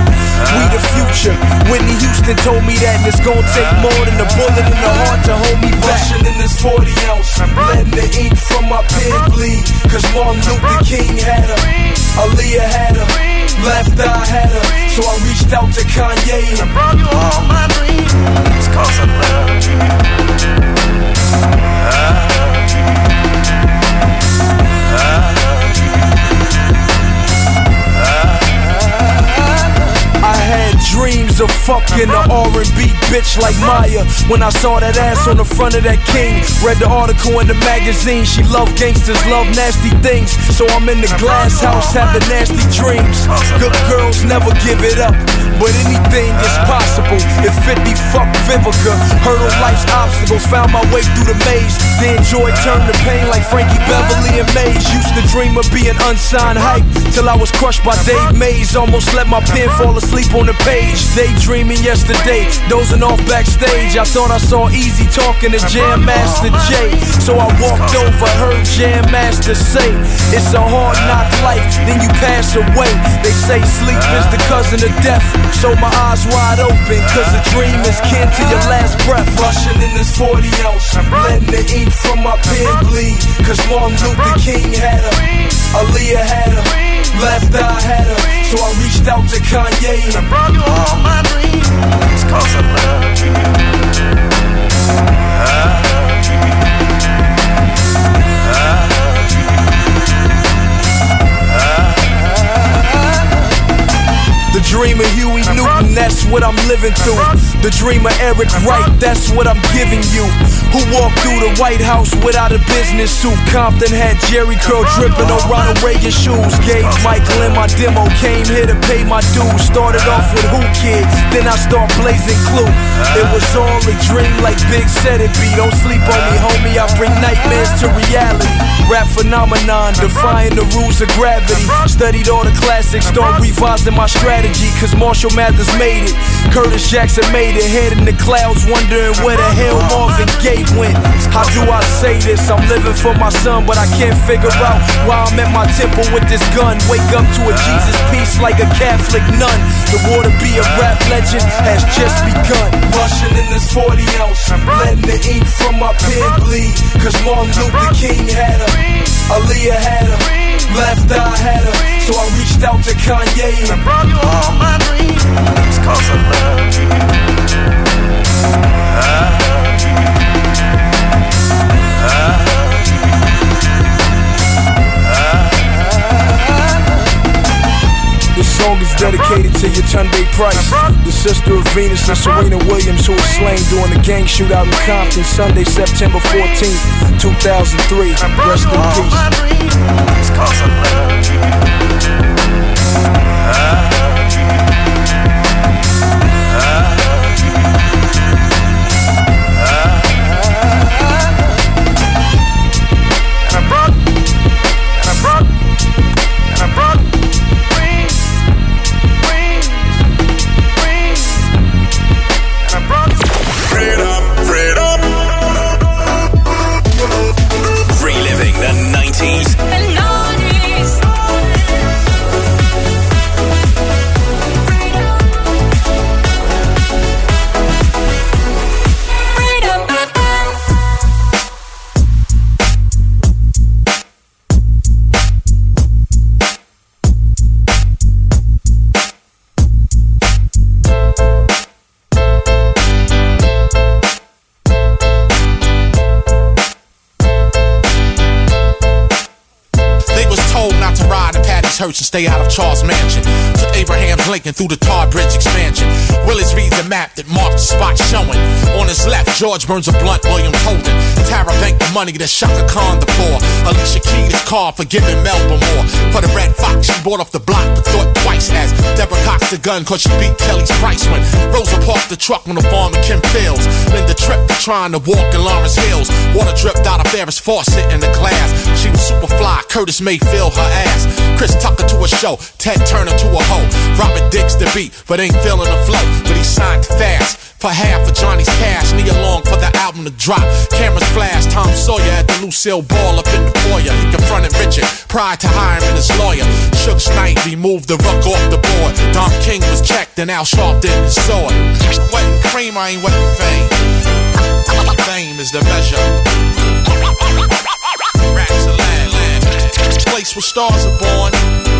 we the future. Whitney Houston told me that, and it's gonna take more than a bullet in the heart to hold me back. Rushing in this 40 ounce, letting the ink from my pen bleed. Cause Martin Luther King had her, Aaliyah had her, left eye had her. So I reached out to Kanye I brought you all my dreams. Cause I love you. Dreams of fucking a R&B bitch like Mya. When I saw that ass on the front of that king Read the article in the magazine. She love gangsters, love nasty things. So I'm in the glass house having nasty dreams. Good girls never give it up But anything is possible. If 50 fuck Vivica Hurdle life's obstacles Found my way through the maze. Then joy turned to pain like Frankie Beverly and Maze. Used to dream of being unsigned hype Till I was crushed by Dave Mays Almost let my pen fall asleep on the page Daydreaming yesterday. Dozing off backstage. I thought I saw Eazy talking to Jam Master Jay So I walked over, heard Jam Master say It's a hard knock life, then you pass away. They say sleep is the cousin of death. So my eyes wide open Cause a dream is kin to your last breath. Rushing in this 40 ounce Letting the ink from my pen bleed. Cause Martin Luther King had her Aaliyah had her Left Eye had her So I reached out to Kanye. And I brought you all my dreams. Cause I love you. The dream of Huey Newton, that's what I'm living through. The dream of Eric Wright, that's what I'm giving you. Who walked through the White House without a business suit? Compton had Jheri curl dripping on Ronald Reagan shoes. Gave Michael in my demo, came here to pay my dues. Started off with Whoo Kid, then I start blazing Clue. It was all a dream, like Big said it be. Don't sleep on me, homie. I bring nightmares to reality. Rap phenomenon, defying the rules of gravity. Studied all the classics, start revising my strategy. Cause Marshall Mathers made it. Curtis Jackson made it. Head in the clouds, wondering where the hell Marvin Gaye went. How do I say this? I'm living for my son, but I can't figure out why I'm at my temple with this gun. Wake up to a Jesus piece like a Catholic nun. The war to be a rap legend has just begun. Rushing in this 40 ounce, letting the ink from my pen bleed. Cause Martin Luther King had her, Aaliyah had her, left eye had her. So I reached out to Kanye I brought you all my dreams. Cause I love you. Ah. Dedicated to Yetunde Price, the sister of Venus and Serena Williams, who was slain during the gang shootout in Compton Sunday, September 14th, 2003. Rest in peace. Hearst and stay out of Charles Mansion. To Abraham's Lincoln through the Tar Bridge expansion. Willis reads a map that marked the spot showing. On his left, George burns a blunt, William Holden. Tara banked the money that Chaka Khan the poor. Alicia Keys car for giving Melba more. For the Red Fox, she bought off the block but thought twice as Deborah cocked the gun cause she beat Kelly's price when Rosa parked the truck on the farm in Kim Fields. Linda tripped trying to walk in Lawrence Hills. Water dripped out of Ferris faucet in the glass. She was super fly, Curtis Mayfield her ass. Chris to a show, Ted Turner to a hoe. Robert Dix the beat, but ain't feeling the flow. But he signed fast for half of Johnny's cash. Knee along for the album to drop. Cameras flash, Tom Sawyer at the Lucille Ball up in the foyer. He confronted Richard prior to hiring his lawyer. Suge Knight removed the ruck off the board. Don King was checked and Al Sharpton did his sword. Wetting cream, I ain't wetting fame. Fame is the measure. Place where stars are born.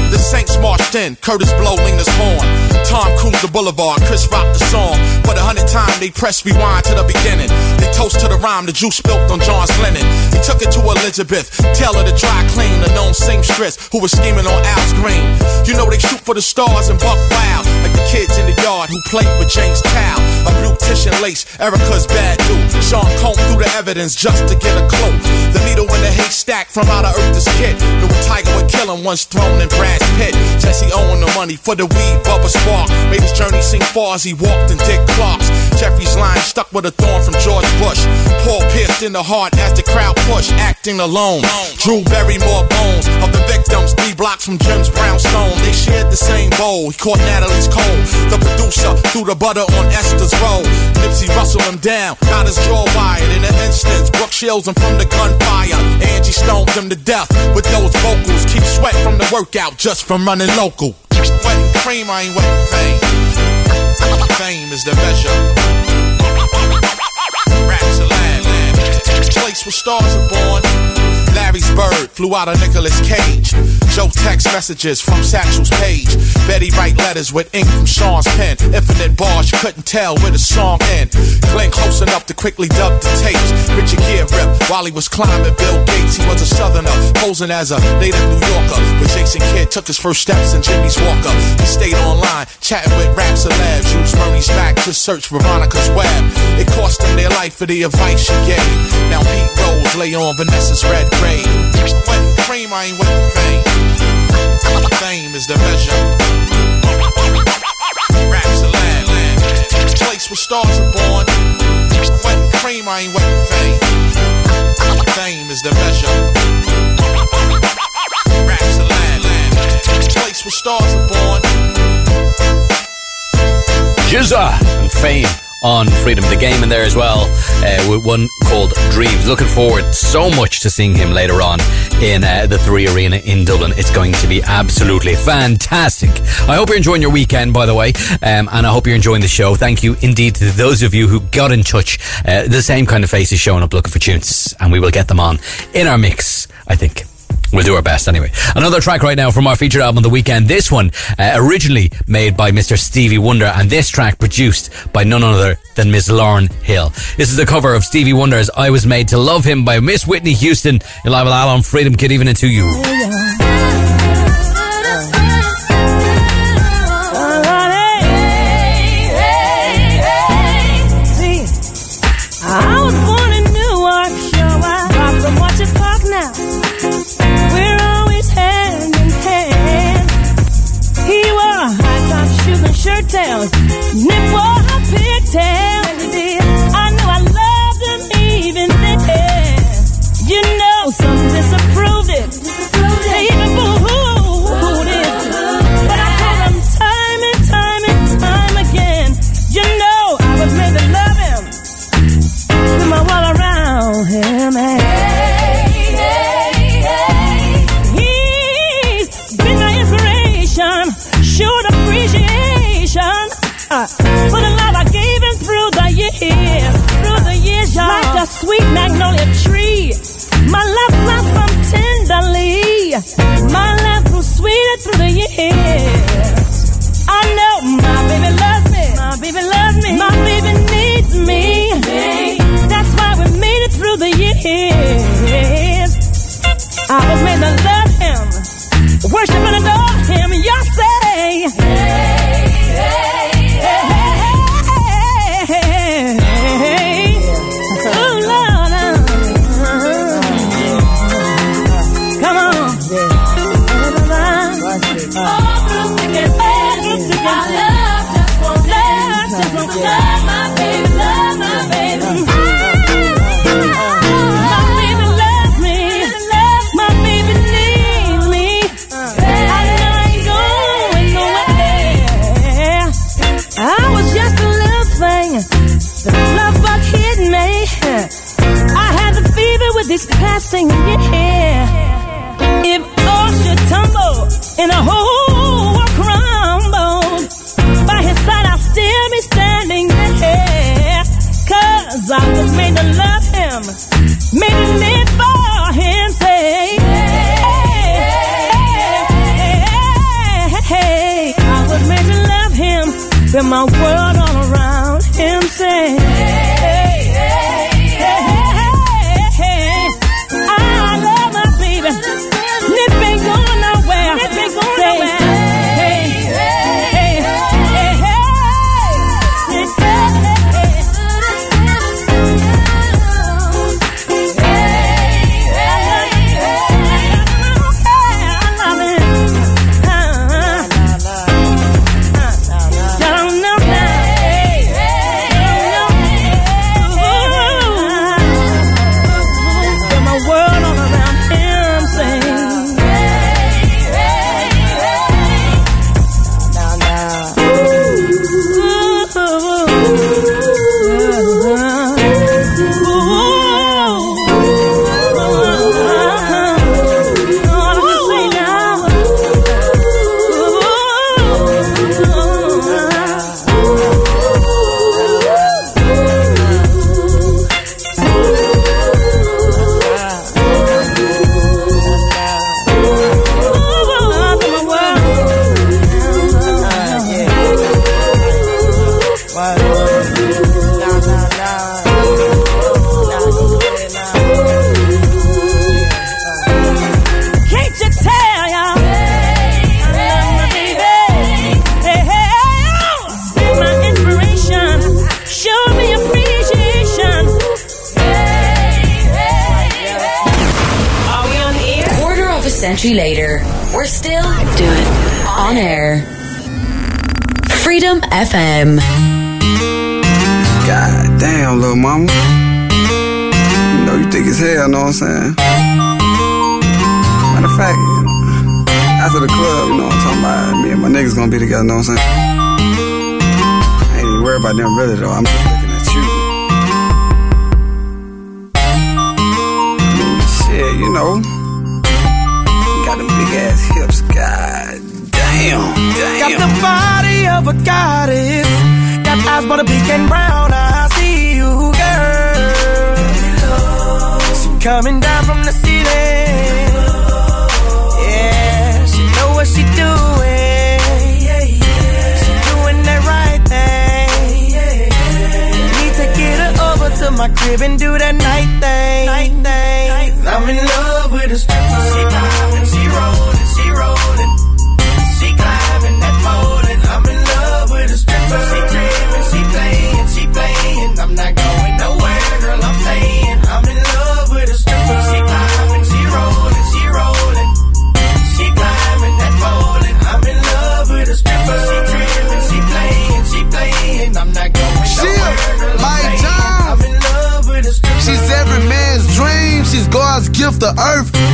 The Saints marched in, Curtis Blow leaned his horn. Tom Cruise the boulevard, Chris rocked the song. For a hundred times they press rewind to the beginning. They toast to the rhyme, the juice spilt on John's linen. He took it to Elizabeth, Taylor the dry clean, the known seamstress who was scheming on Al's Green. You know they shoot for the stars and buck wild, like the kids in the yard who played with James Cow. A beautician lace, Erica's bad dude. Sean combed through the evidence just to get a clue. The needle in the haystack from out of is kid. Knew tiger would kill him once thrown in Brad's pit. Jesse owing the money for the weed, Bubba Spark. Made his journey seem far as he walked in Dick Clark's. Jeffrey's line stuck with a thorn from George Bush. Paul pierced in the heart as the crowd pushed, acting alone. Drew buried more bones of the victims, three blocks from Jim's brownstone. They shared the same bowl. He caught Natalie's cold. The producer threw the butter on Esther's roll. Nipsey rustled him down, got his jaw wired. In an instant, Brooke shields him from the gunfire. Angie stoned him to death with those vocals. Keep sweat from the workout just from running local. Wetting cream, I ain't fame. Fame is the measure. Raps. Place where stars are born. Larry's bird flew out of Nicolas Cage. Joe text messages from Satchel's page. Betty write letters with ink from Sean's pen. Infinite bars, you couldn't tell where the song end. Glenn close enough to quickly dub the tapes. Richard Gere rip while he was climbing Bill Gates. He was a southerner, posing as a native New Yorker. When Jason Kidd took his first steps in Jimmy's Walker. He stayed online, chatting with raps and labs. Used Murray's back to search Veronica's web. It cost them their life for the advice she gave. Now Pete Rose lay on Vanessa's red grave. Wetting cream, I ain't wetting fame. Fame is the measure. Raps are land, land. Place where stars are born. Wetting cream, I ain't wetting fame. Fame is the measure. Raps are land, land. Place where stars are born. Jizza and Fame on Freedom. The game in there as well, uh, with one called Dreams. Looking forward so much to seeing him later on in uh, the Three Arena in Dublin. It's going to be absolutely fantastic. I hope you're enjoying your weekend, by the way, um, and I hope you're enjoying the show. Thank you indeed to those of you who got in touch. Uh, the same kind of faces showing up looking for tunes, and we will get them on in our mix, I think. We'll do our best anyway. Another track right now from our featured album, The Weekend. This one, uh, originally made by Mr. Stevie Wonder, and this track produced by none other than Miss Lauryn Hill. This is the cover of Stevie Wonder's I Was Made to Love Him by Miss Whitney Houston. Live on Freedom Kid, even into you. Made live for I was made to love him, my world all around him. Century later, we're still doing on air. Freedom FM. God damn, little mama. You know you thick as hell, know what I'm saying? Matter of fact, after the club, you know what I'm talking about? Me and my niggas gonna be together, know what I'm saying? I ain't even worried about them really though. I'm just looking at you. I mean, shit, you know. Big ass hips, god damn, damn. Got the body of a goddess. Got eyes but a pink and brown. I see you, girl. She coming down from the city. Yeah, she know what she doing. She doing that right thing. Need to get her over to my crib and do that night thing. Night thing. I'm in love with a stripper. She rollin', she rollin'.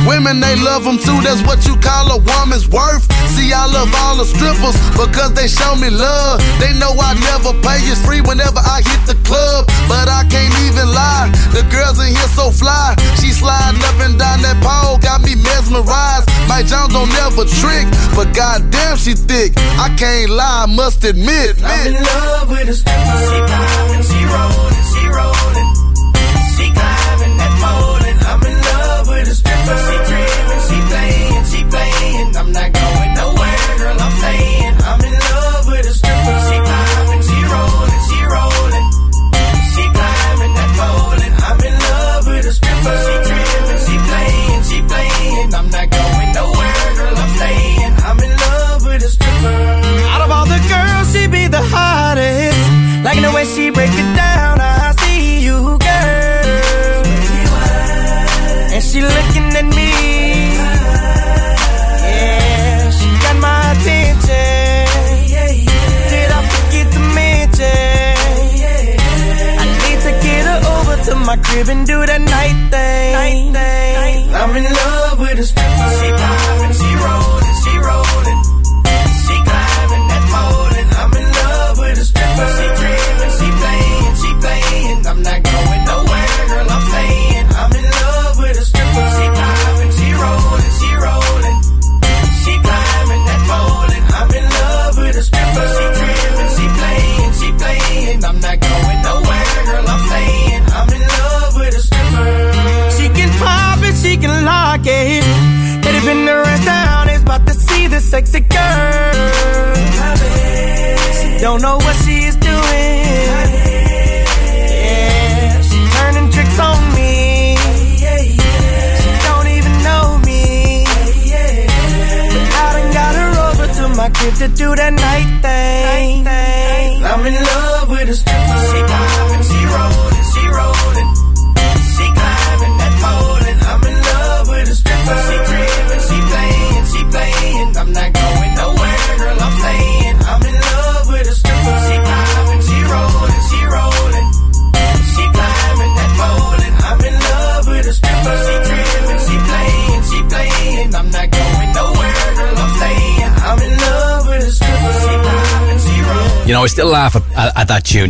Women, they love them too. That's what you call a woman's worth. See, I love all the strippers because they show me love. They know I never pay. It's free whenever I hit the club. But I can't even lie. The girls in here so fly. She sliding up and down that pole, got me mesmerized. Mike Jones don't never trick, but goddamn she thick. I can't lie, I must admit. I'm in love with a stripper. She climbing, she rolling,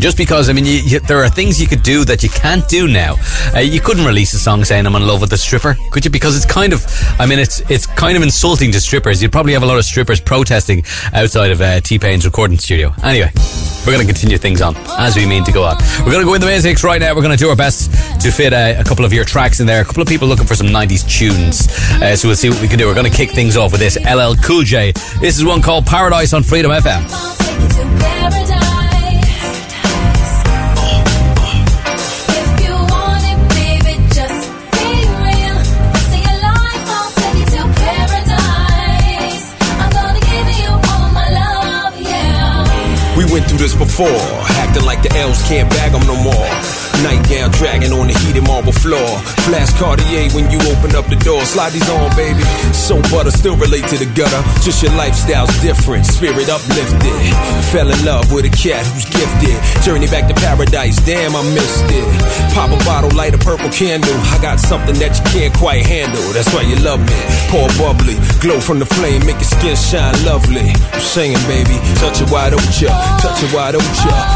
just because, I mean, you, you, there are things you could do that you can't do now. Uh, you couldn't release a song saying I'm in love with the stripper, could you? Because it's kind of, I mean, it's it's kind of insulting to strippers. You'd probably have a lot of strippers protesting outside of uh, T-Pain's recording studio. Anyway, we're going to continue things on as we mean to go on. We're going to go in the basics right now. We're going to do our best to fit uh, a couple of your tracks in there. A couple of people looking for some 90s tunes. Uh, so we'll see what we can do. We're going to kick things off with this LL Cool J. This is one called Paradise on Freedom FM. Went through this before, acting like the elves can't bag them no more. Nightgown dragging on the heated marble floor. Flash Cartier when you open up the door. Slide these on, baby. So butter, still relate to the gutter. Just your lifestyle's different, spirit uplifted. Fell in love with a cat who's gifted. Journey back to paradise, damn, I missed it. Pop a bottle, light a purple candle. I got something that you can't quite handle. That's why you love me. Pour bubbly, glow from the flame, make your skin shine lovely. I'm saying, baby, touch it, why don't ya? Touch it, why don't ya?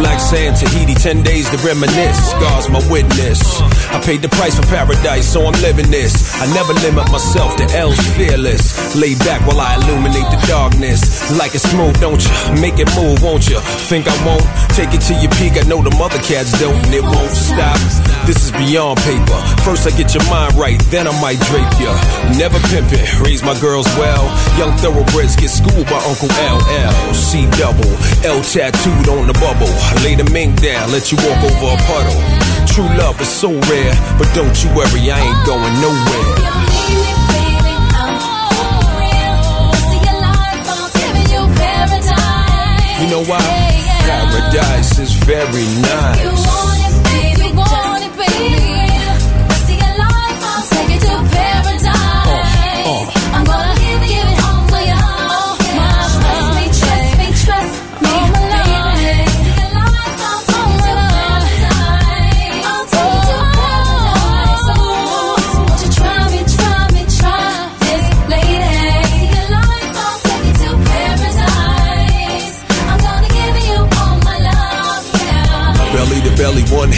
Black sand, Tahiti, 10 days to reminisce. God's my witness. I paid the price for paradise, so I'm living this. I never limit myself, the L's fearless. Lay back while I illuminate the darkness. Like it smooth, don't you? Make it move, won't you? Think I won't? Take it to your peak, I know the mother cats don't, and it won't stop. This is beyond paper. First I get your mind right, then I might drape ya. Never pimpin', raise my girls well. Young thoroughbreds get schooled by Uncle LL. C double, L tattooed on the bubble lay the mink down, let you walk over a puddle. True love is so rare, but don't you worry, I ain't going nowhere. You know why? Paradise is very nice.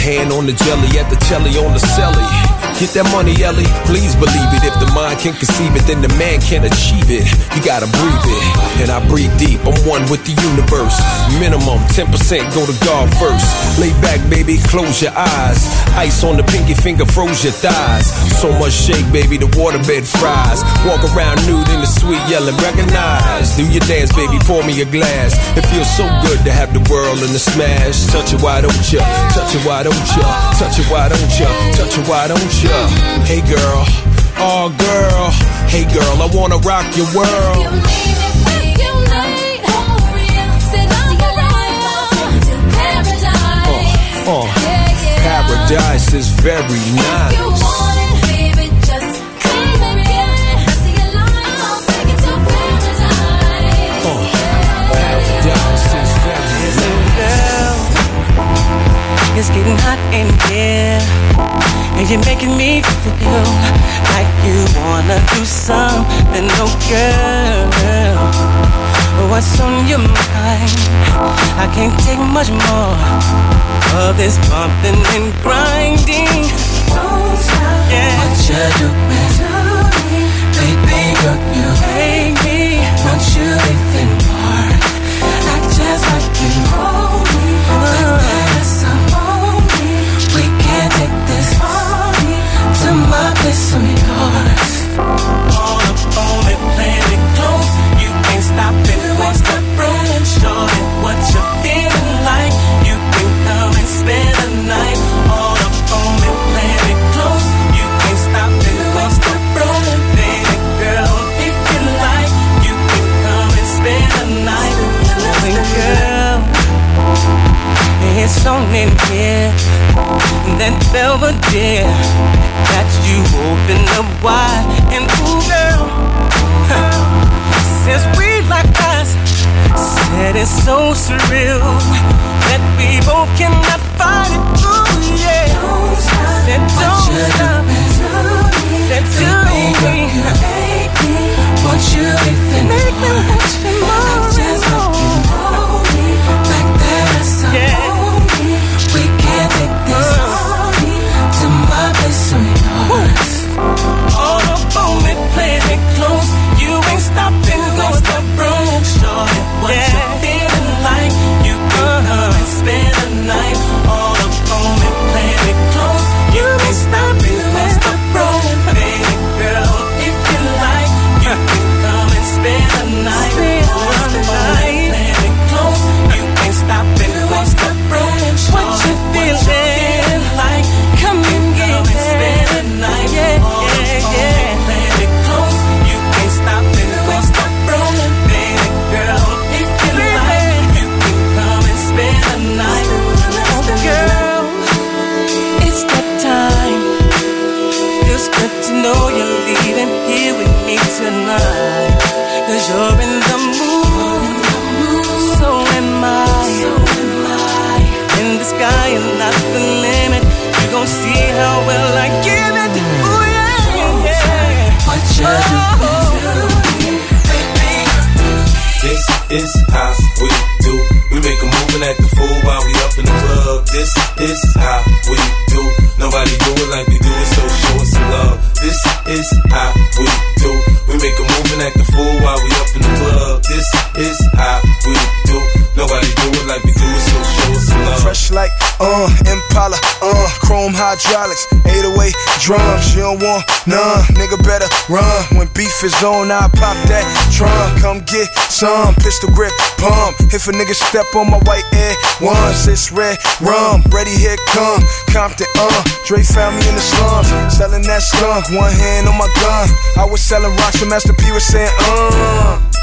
Hand on the jelly, at the celly on the celly. Get that money, Ellie. Please believe it. If the mind can conceive it, then the man can achieve it. You gotta breathe it. And I breathe deep. I'm one with the universe. Minimum 10% go to God first. Lay back, baby, close your eyes. Ice on the pinky finger, froze your thighs. So much shake, baby, the waterbed fries. Walk around nude in the sweet yelling, recognize. Do your dance, baby, pour me a glass. It feels so good to have the world in the smash. Touch it, why don't ya? Touch it, why don't ya? Touch it, why don't ya? Touch it, why don't ya? Hey girl, oh girl, hey girl, I wanna rock your world. Oh, paradise is very nice. It's getting hot in here, and you're making me feel like you wanna do something, oh girl. What's on your mind? I can't take much more of this bumping and grinding. Don't stop yeah. what you're doing, baby girl. You make me want you even more. I just like you. Hold my it, it close. You can't stop it. Show me what you're feeling like. You can come and spend the night. It, it close. You can't stop it. Baby girl, if you like, you can come and spend the night. Girl, it's on in here. That Belvedere that you open up wide and ooh girl, since we like us, said it's so surreal that we both cannot fight it. Ooh yeah, said don't stop, said do me, is on, I pop that trunk, come get some, pistol grip, pump. If a nigga step on my white air, once it's red rum, ready here come, Compton, uh, Dre found me in the slums, selling that skunk, one hand on my gun. I was selling rocks and Master P was saying, uh.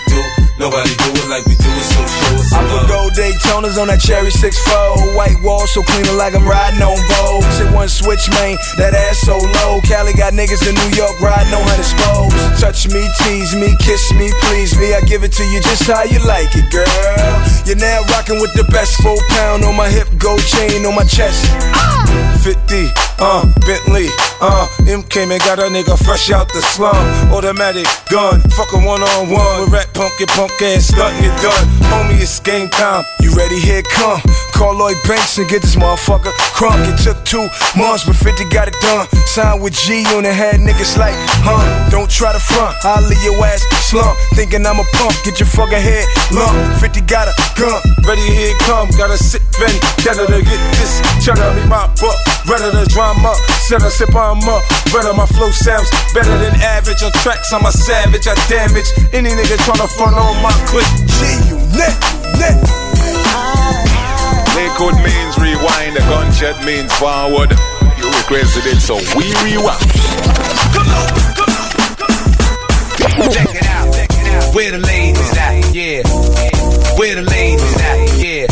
Nobody do it like we do it, so show us I some put love. gold Daytonas on that cherry 6-4 White wall so clean like I'm riding on Vogue. Say one switch, man, that ass so low. Cali got niggas in New York riding on hundred spokes Touch me, tease me, kiss me, please me. I give it to you just how you like it, girl. You're now rocking with the best Four pound on my hip, gold chain on my chest ah! 50, uh, Bentley, uh, M came and got a nigga fresh out the slum. Automatic gun, fuck a one on one. With rat punk, get punk ass, stunting it done. Homie, it's game time. You ready? Here come. Call Lloyd Banks and get this motherfucker crunk. It took two months, but 50 got it done. Signed with G on the head, niggas like, huh? Don't try to front. I'll leave your ass slump. Thinking I'm a punk, get your fucking head lump. 50 got a gun. Ready, here come. Gotta sit ready. Gotta to get this. Cheddar me my butt. Ready to drama. Set a sip on up. Better my flow sounds better than average. On tracks, I'm a savage. I damage any nigga tryna front on my clip. G, you net, net. Lakewood means rewind, the gunshot means forward. You requested it, so we rewind. Check it out, check it out. Where the ladies at? Yeah. Where the ladies at? Yeah.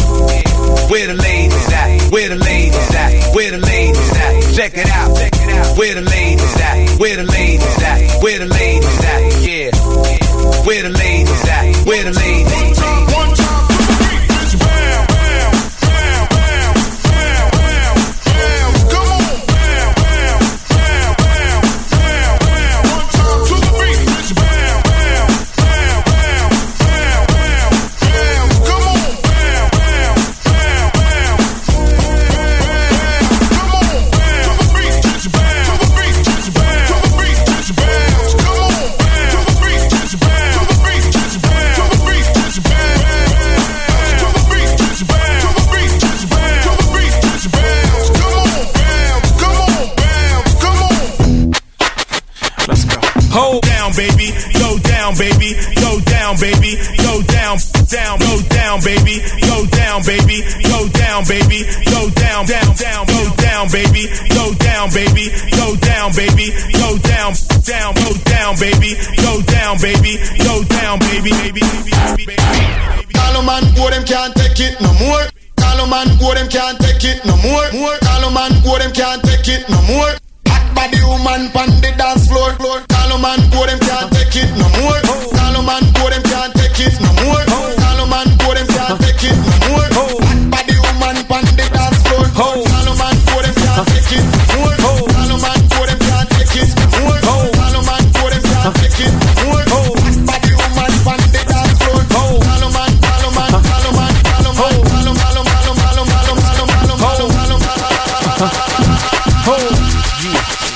Where the ladies at? Where the ladies at? Where the ladies at? Check it out, check it out. Where the ladies at? Where the ladies at? Where the ladies at? Yeah. Where the ladies at? Where the ladies down, baby. Go down, baby. Go down, baby. Go down, down, down, go down, baby. Go down, baby. Go down, baby. Go down, down, go down, baby. Go down, baby. Go down, baby, baby, baby, baby. Man, go them can't take it no more. Call man, go them can't take it no more. More. Call man, go them can't take it no more. Hot body woman pon the dance floor. Call man, go them can't take it no more. You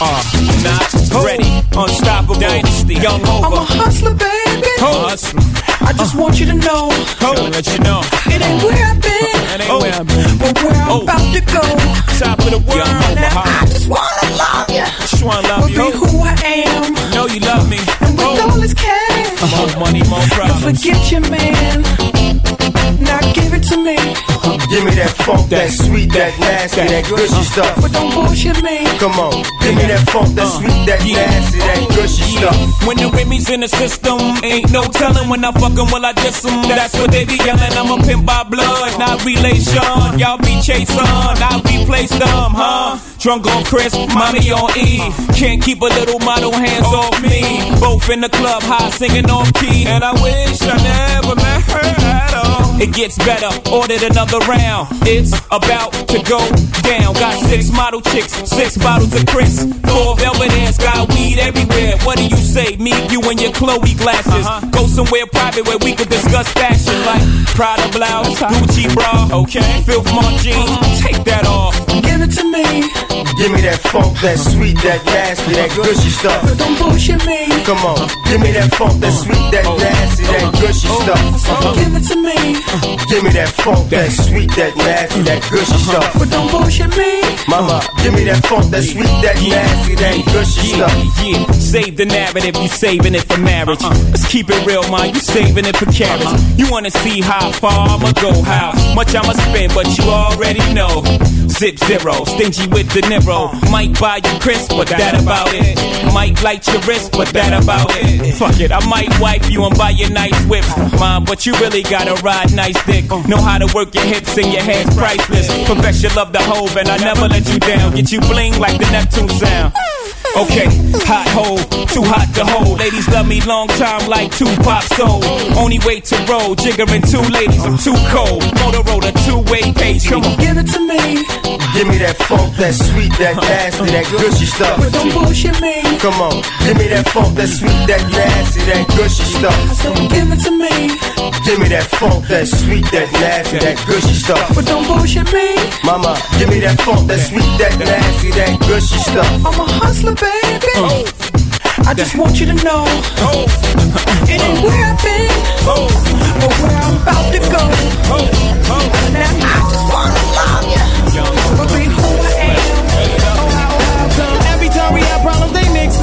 are not ready. Unstoppable dynasty. Young I'm a hustler, baby. Hustler. I just want you to know. Gotta let you know. It ain't where I've been. That ain't where I've been. But where I'm Oh. about to go. Top of the world. Now. I just wanna love you. Just wanna love you. be who I am. Know you love me. And with oh. all this cash. More money, more Don't problems. forget your man. Now give it to me. Uh-huh. Give me that funk, that sweet, that nasty, that gushy uh-huh. stuff. But don't bullshit me. Come on, give me that funk, that uh-huh. sweet, that nasty, that gushy stuff. When the Remy's in the system, ain't no telling when I fuck 'em, will I diss 'em? That's what they be yelling. I'm a pimp by blood, not relation. Y'all be chasing, I replace them, huh? Drunk on Chris, mommy on E. Can't keep a little model hands off me. Both in the club, high singing off key. And I wish I never met her at all. It gets better, ordered another round. It's about to go down. Got six model chicks, six bottles of Chris. Four velvet ass, got weed everywhere. What do you say? Me, you, and your Chloe glasses. Uh-huh. Go somewhere private where we could discuss fashion like Prada blouse, Gucci bra, okay? Filth jeans, take that off. Give it to me. Give me that funk, that sweet, that nasty, that gushy stuff. But don't bullshit me. Come on, give me that funk, that sweet, that nasty, that gushy stuff. Give it to me. Give me that funk, that sweet, that nasty, that gushy uh-huh. stuff. But don't bullshit me. Mama, give me that funk, that sweet, that nasty, that gushy stuff. Yeah, save the narrative, you saving it for marriage. Uh-huh. Let's keep it real, man, you saving it for carriage. Uh-huh. You wanna see how far I'ma go, how much I'ma spend, but you already know. Zip zero, stingy with the Nero. Might buy you crisp, but that about it. Might light your wrist, but that about it. Fuck it, I might wipe you and buy you nice whips. Mom, but you really gotta ride nice dick. Know how to work your hips and your hands priceless. Confess you love the Hov and I never let you down. Get you bling like the Neptune sound. Okay, hot hole, too hot to hold. Ladies love me long time like two Tupac soul. Only way to roll, jiggering two ladies, I'm too cold. Motorola two-way page. Come on, Give it to me. Give me that funk, that sweet, that nasty, that gushy stuff. But don't bullshit me. Come on, give me that funk, that sweet, that nasty, that gushy stuff. So give it to me. Give me that funk, that sweet, that nasty, that gushy stuff. But don't bullshit me. Mama, give me that funk, that sweet, that nasty, that gushy stuff. I'm a hustler, baby. Oh. I just want you to know. Oh. It ain't where I've been, but where I'm about to go. Oh. Now I just wanna love you, but be who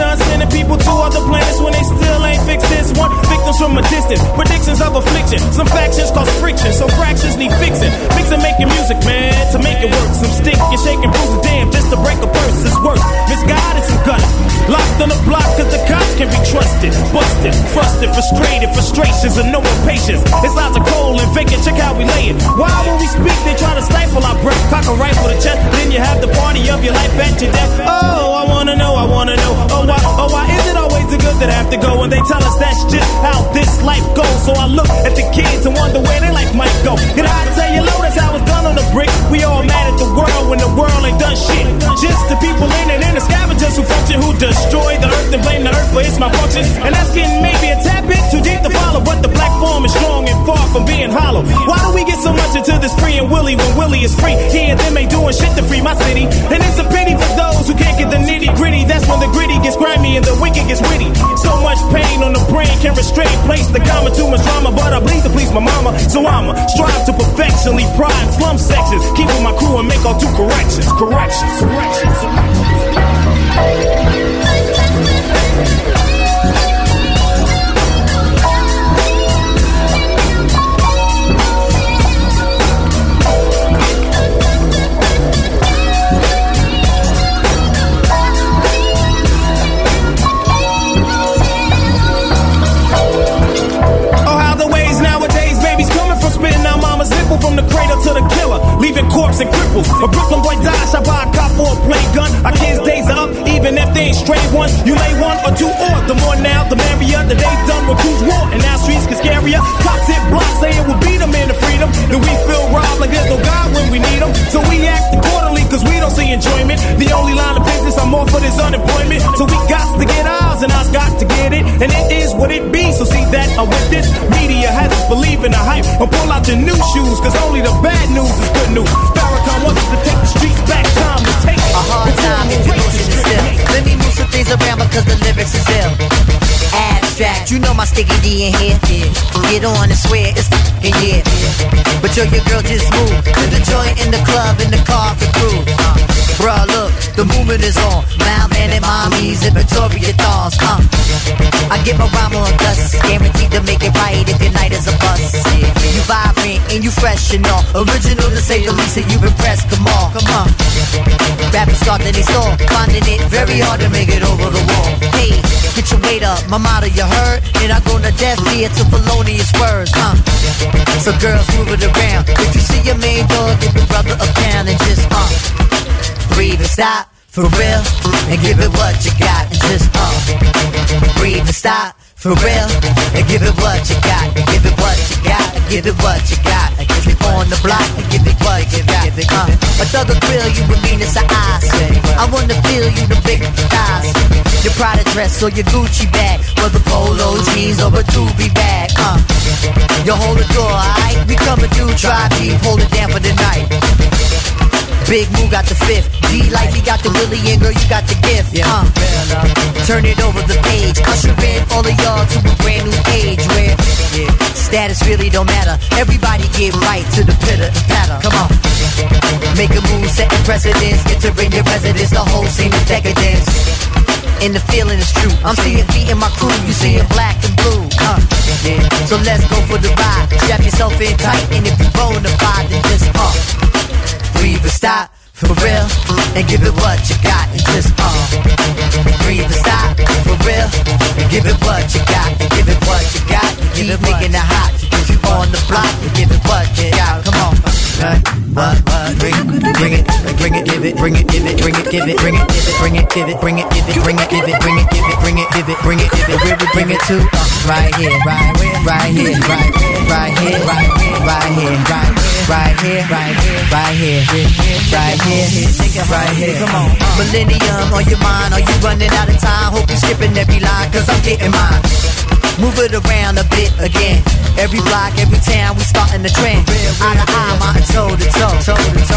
us, sending people to other planets when they still ain't fixed this one. Victims from a distance, predictions of affliction. Some factions cause friction, so fractions need fixing. Mixing, making music, man, to make it work. Some stick and shaking bruises, damn, just to break a purse is work. Misguided, some gutter. Locked on the block cause the cops can be trusted. Busted, frustrated, frustrated, frustrations and no more patience. It's lots of cold and vacant, check how we lay it. Why when we speak, they try to stifle our breath. Cock a rifle to chest, then you have the party of your life at your death. Oh, I wanna know, I wanna know. Oh, why, oh, why is it always the good that have to go? And they tell us that's just how this life goes. So I look at the kids and wonder where their life might go. Get I tell you Lotus, how it's done on the brick. We all mad at the world when the world ain't done shit. Just the people in it and the scavengers who function, who destroy the earth and blame the earth for its malfunction. And that's getting maybe a tad bit too deep to follow. But the black form is strong and far from being hollow. Why do we get so much into this free and Willy when Willy is free? He and them ain't doing shit to free my city. And it's a pity for those who can't get the nitty gritty. That's when the gritty gets grimy and the wicked gets witty. So much pain on the brain can restrain. Place the comma too much drama, but I bleed to please my mama. So I'ma strive to perfectionly prime slum sections. Keep with my crew and make all due corrections. Corrections. Corrections. Oh, leaving corpse and cripples. A Brooklyn boy dies, I buy a cop or a play gun. Our kids' days up, even if they ain't straight ones. You lay one or two or the more now, the merrier. The day's done with who's war, and now streets get scarier. Cops hit blocks, saying we'll beat them into freedom. Then we feel robbed like there's no God when we need them. So we act accordingly, cause we don't see enjoyment. The only line of business I'm on for this unemployment. So we got to get ours, and I's got to get it. And it is what it be, so see that I'm with this. Media has us believing the hype. And pull out your new shoes, cause only the bad news is good news. Farrakhan wants to take the streets back, time to take it. A hard time motion is still. Let me move some things around because the lyrics is ill. Abstract, you know my sticky D in here. Get on and swear it's in yeah. But yo, your girl just moved. To the joint in the club, in the car for crew. Uh, bruh, look, the movement is on. Malman and mommies and Victoria thongs. Uh, I get my rhyme on dust. Guaranteed to make it right if your night is a bust. You vibrant and you fresh and all. Original to say the least, and you've impressed. Come on, come on. Rappers start in they store, finding it very hard to make it over the wall. Hey, get your weight up, my motto you heard. And I go to death here to felonious words, huh? So girls move it around. If you see your main dog, give your brother a pound and just uh breathe and stop for real? And give it what you got. And just uh breathe and stop. For real? And give it what you got. And give it what you got. And give it what you got. And give it on the block. And give it what you got. Give it uh a thug thrill you with meanness of eyes. I wanna feel you the big thighs. Your Prada dress or your Gucci bag. Whether polo jeans or a doobie bag. Uh you hold the door alright? We coming through try deep hold it down for the night Big Moo got the fifth. D Life, he got the Willie, and girl, you got the gift. Yeah, uh. Turn it over the page. Usher in all of y'all to a brand new age where yeah, status really don't matter. Everybody get right to the pitter and patter. Come on. Make a move, setting precedence. Entering your residence, the whole scene is decadence. And the feeling is true. I'm seeing feet in my crew, you seeing black and blue. Uh, yeah. So let's go for the ride. Strap yourself in tight, and if you bona fide, then just uh breathe and stop for real and give it what you got and just uh breathe and stop for real and give it what you got and give it what you got and keep making it hot if you on the block and give it what you got come on what what bring bring it bring it give it bring it give it bring it give it bring it give it bring it give it bring it give it bring it give it bring it give it bring it give it bring it give it where we bring it to right here right here right here right right here right right here right here, right here, right here, right here, right here. Come on, uh. Millennium on your mind. Are you running out of time? Hope you're skipping every line, cause I'm getting mine. Move it around a bit again. Every block, every town, we starting the trend. Eye to eye, mountain toe to toe.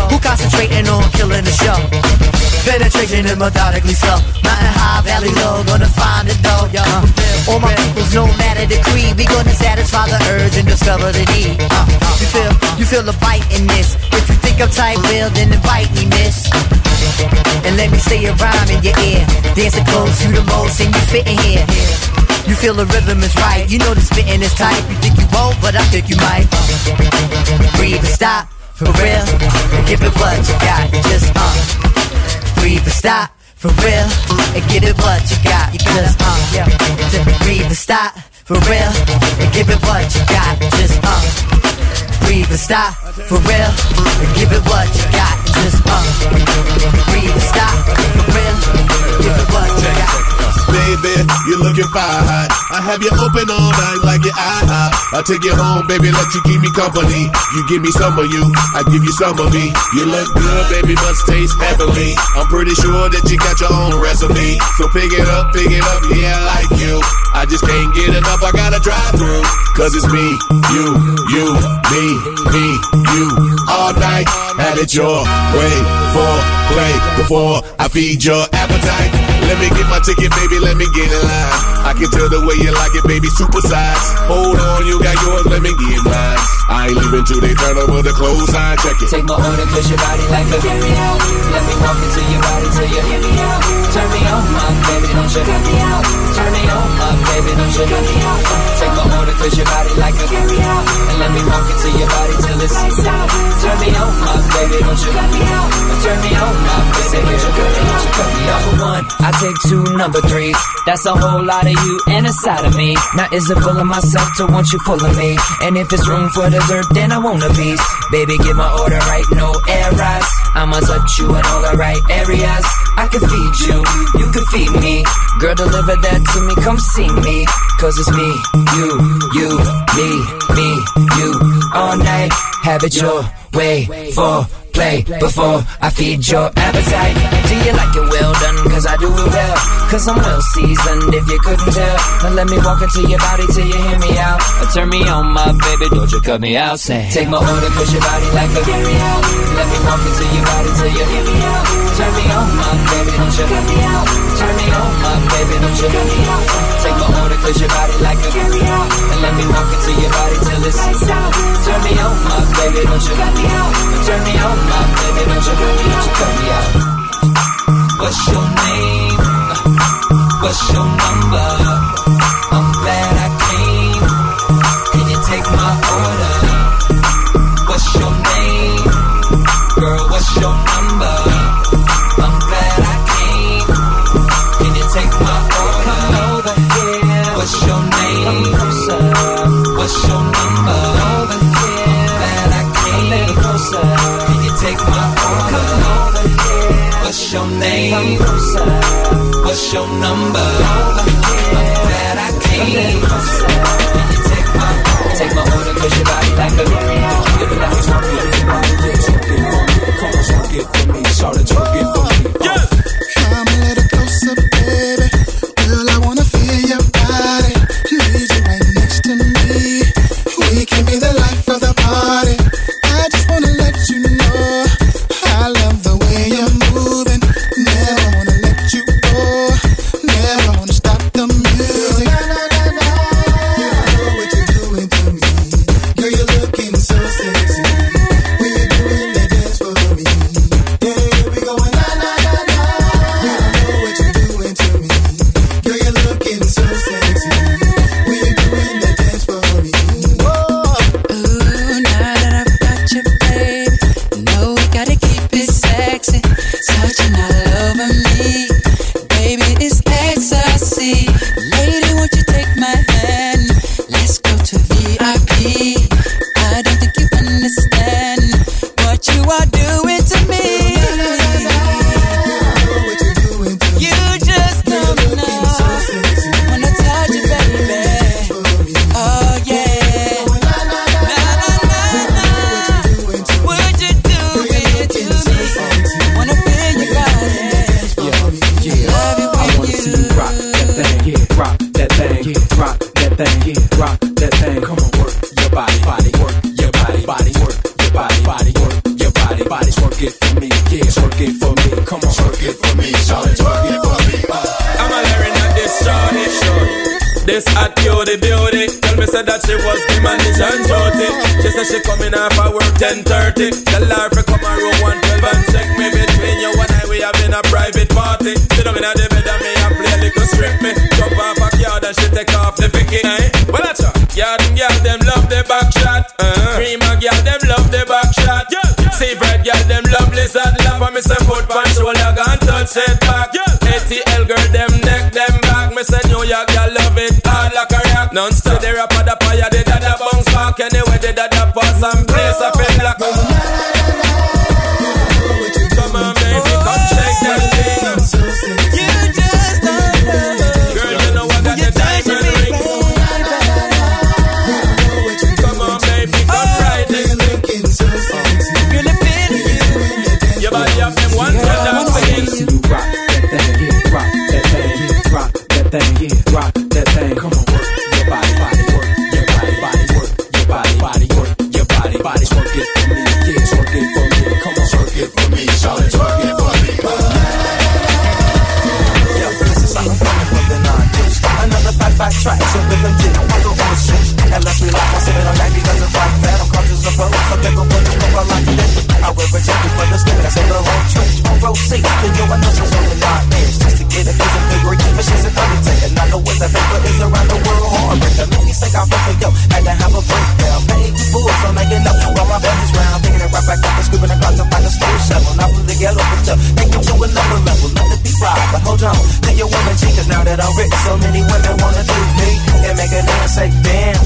Who concentrating on killing the show? Penetration is methodically slow. Mountain high, valley low, gonna find it though. All my peoples, no matter the creed, we gonna satisfy the urge and discover the need. Uh, you feel, you feel the bite in this. If you think I'm tight, well, then invite me, miss. And let me say a rhyme in your ear. Dancing close, you the most, and you fit in here. You feel the rhythm is right. You know the spitting is tight. You think you won't, but I think you might. Breathe and stop for real, and give it what you got. Just uh, breathe and stop for real, and get it what you got. Just uh, yeah, just breathe and stop for real, and give it what you got. Just uh, breathe and stop for real, and give it what you got. What you. Baby, you're looking fine. I have you open all night like your IHOP. I'll take you home, baby, let you keep me company. You give me some of you, I give you some of me. You look good, baby, must taste heavenly. I'm pretty sure that you got your own recipe. So pick it up, pick it up, yeah, I like you. I just can't get enough, I gotta drive through. Cause it's me, you, you, me, me, you. All night, have it your way for play before I feed your appetite. Let me get my ticket, baby, let me get in line. I can tell the way you like it, baby, super size. Hold on, you got yours, let me get mine. I ain't leaving till they turn over the clothes sign, check it. Take my order, cause your body like a carry out. Let me walk into your body till you hear me out. Turn me on, my baby, don't you cut me out. Turn me on, my baby, don't you cut me out. Take my order, cause your body like a carry out. And let me walk into your body till it's lights out. Turn me on, my baby, don't you cut me out. Turn me on, my baby, don't you cut me out. You cut me out. Number one, I take two number threes. That's a whole lot of you and a side of me. Now is it full of myself to want you full of me? And if it's room for dessert, then I want a piece. Baby, get my order right, no errors. I'ma touch you in all the right areas. I can feed you, you can feed me. Girl, deliver that to me, come see me. Cause it's me, you, you, me, me, you. All night, have it your way for play before I feed your appetite. Do you like it well done? Cause I do it well. Cause I'm well seasoned if you couldn't tell. Now let me walk into your body till you hear me out. Or turn me on, my baby, don't you cut me out. Say, take my order cause your body like a carry out. Let me walk into your body till you hear me out. Turn me on, my baby, don't you cut me out. Turn me on, my baby, don't you cut me out. Take my order cause your body like a carry out. And let me walk into your body till it's lights out. Turn me on, my baby, don't you cut me out. Turn me on, my baby, don't you cut me out. Cut me out. What's your name? What's your number? What's your number? I'm I. Can you take my take my order? Cause your body like a give it twerk it, me. Come on, it for me, shout it for me. Twerk it for me. Come on, twerk it for me, shout it, twerk it for me. I'm a learning at this shorty, shorty. This hot cutie beauty. Tell me said that she was the manager and duty. She said she coming off her work 10:30. Tell her if come a room 112 and check me between you and I. We having a private party. Sit down in the bed and me and play a little strip me. Jump off a yard and she take off the bikini. Well, that's her. Yard and girl them love the back shot. Uh-huh. Prima girl them love the back shot. Yeah. See red girl them love lizard love. And me say foot pan shoulder gun touch it back. Yeah. ATL girl them neck them back. Me say New York girl love it hard like a rock. Non-stop the rapper the fire the dada bounce back. Anyway the dada pass and place I feel like. On cause you I know she's only nightmares. Just to get a piece of degree, but she's an undertaker. Not know where the paper is around the world, heartbreaker. Make me sick, I feel for yo, had to have a breakdown. Right back up and scooping across the find a stool shovel. Not from the ghetto, yo, take you to another level. Let it be right, but hold on. Tell your woman, cause now that I'm rich, so many women wanna do me. And make a nigga say, damn.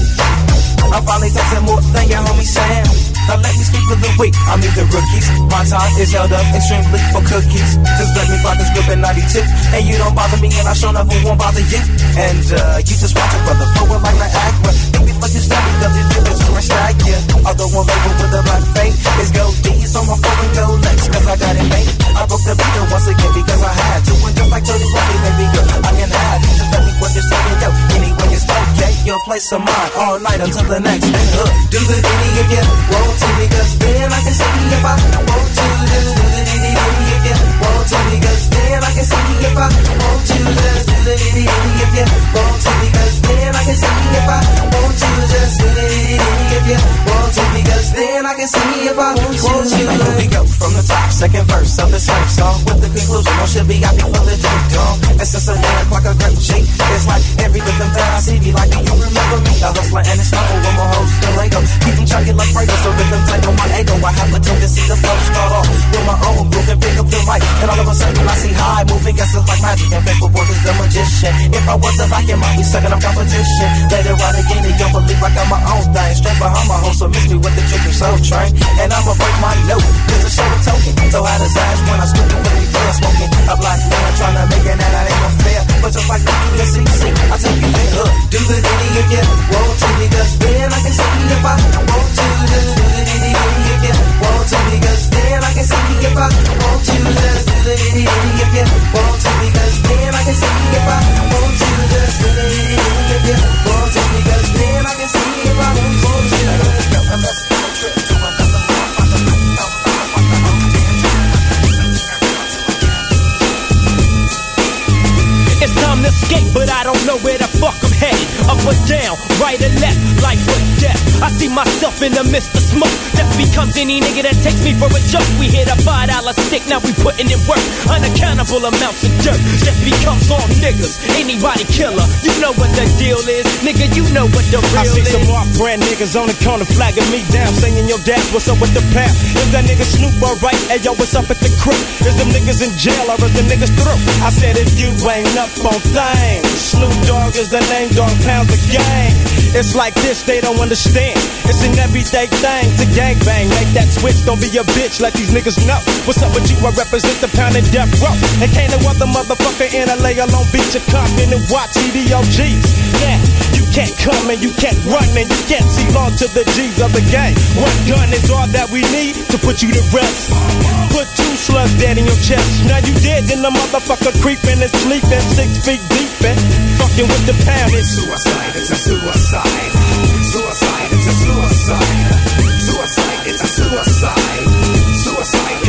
I'm finally texting more than your homie Sam. Now let me speak for the week. I meet the rookies. My time is held up extremely for cookies. Just let me find this group in 92. And you don't bother me, and I sure never won't bother you. And uh, you just watch a brother forward like Niagara. Think you step because these niggas are stack ya. Although one label with a black face is gold D's on my phone and gold legs. Cause I got it made. I broke the beat once again because I had to. And just like 30 Rocky, baby girl, I can you. Just let me what you're saying, yo. Anyway, it's okay. Your place of mine all night until the next day. Look, do the ditty if you want to because then I can see if I want to. Do the ditty if you want I can see if I want to. Just do the if you want to then I can see if I want to. Just do the if you want to then I can see if I want. Now here we go from the top, second verse of the same song with the conclusion. No should be the I dance like a it's like every I see like, do you remember me? The and stumble hoes Lego. Keep them chugging like so tight on my ego. I have a to start off with my own and pick up the mic. And all of a sudden I see how I moving, guess it's like magic and paper work is the magician. If I was a Viking, might be sucking up competition. Later on again, don't believe I got my own thing. Straight behind my home, so miss me with the trick and soul train. And I'ma break my note, cause it's short token. So how does Ash when I scoop and really feel smoking? A black man trying to make it and I ain't no fair. But just like you can see, I take you there. Look, do the ditty again. you want to, because then I can see you if I want to. Do the ditty again? you want me because then I can see you if I want to. Let's do the if you want to, because I can see if I want. Just if you want to, because I can see if I want It's time to escape, but I don't know where the fuck I'm headed. Up or down, right or left, life or death. I see myself in the midst of smoke. Death becomes any nigga that takes me for a joke. We hit a five dollar stick, now we putting in work. Unaccountable amounts of dirt. Death becomes all niggas. Anybody killer, you know what the deal is. Nigga, you know what the real I see is. some off brand niggas on the corner flagging me down, saying, Yo, dad, what's up with the pap? Is that nigga Snoop alright? Hey, yo, what's up at the crib? Is them niggas in jail or is the niggas through? I said, If you ain't up on things, Snoop Dogg is the name, dog pounds the gang. It's like this, they don't understand. It's an everyday thing to gangbang. Make that switch, don't be a bitch, let these niggas know. What's up with you? I represent the pound and death row. And can't no other motherfucker in LA alone beat your Compton and watch EDOGs. Yeah, you can't come and you can't run and you can't see long to the G's of the game. One gun is all that we need to put you to rest. Put two slugs dead in your chest. Now you dead, then the motherfucker creeping and sleeping six feet deep and fucking with the. It's suicide, it's a suicide. Suicide, it's a suicide. Suicide, it's a suicide.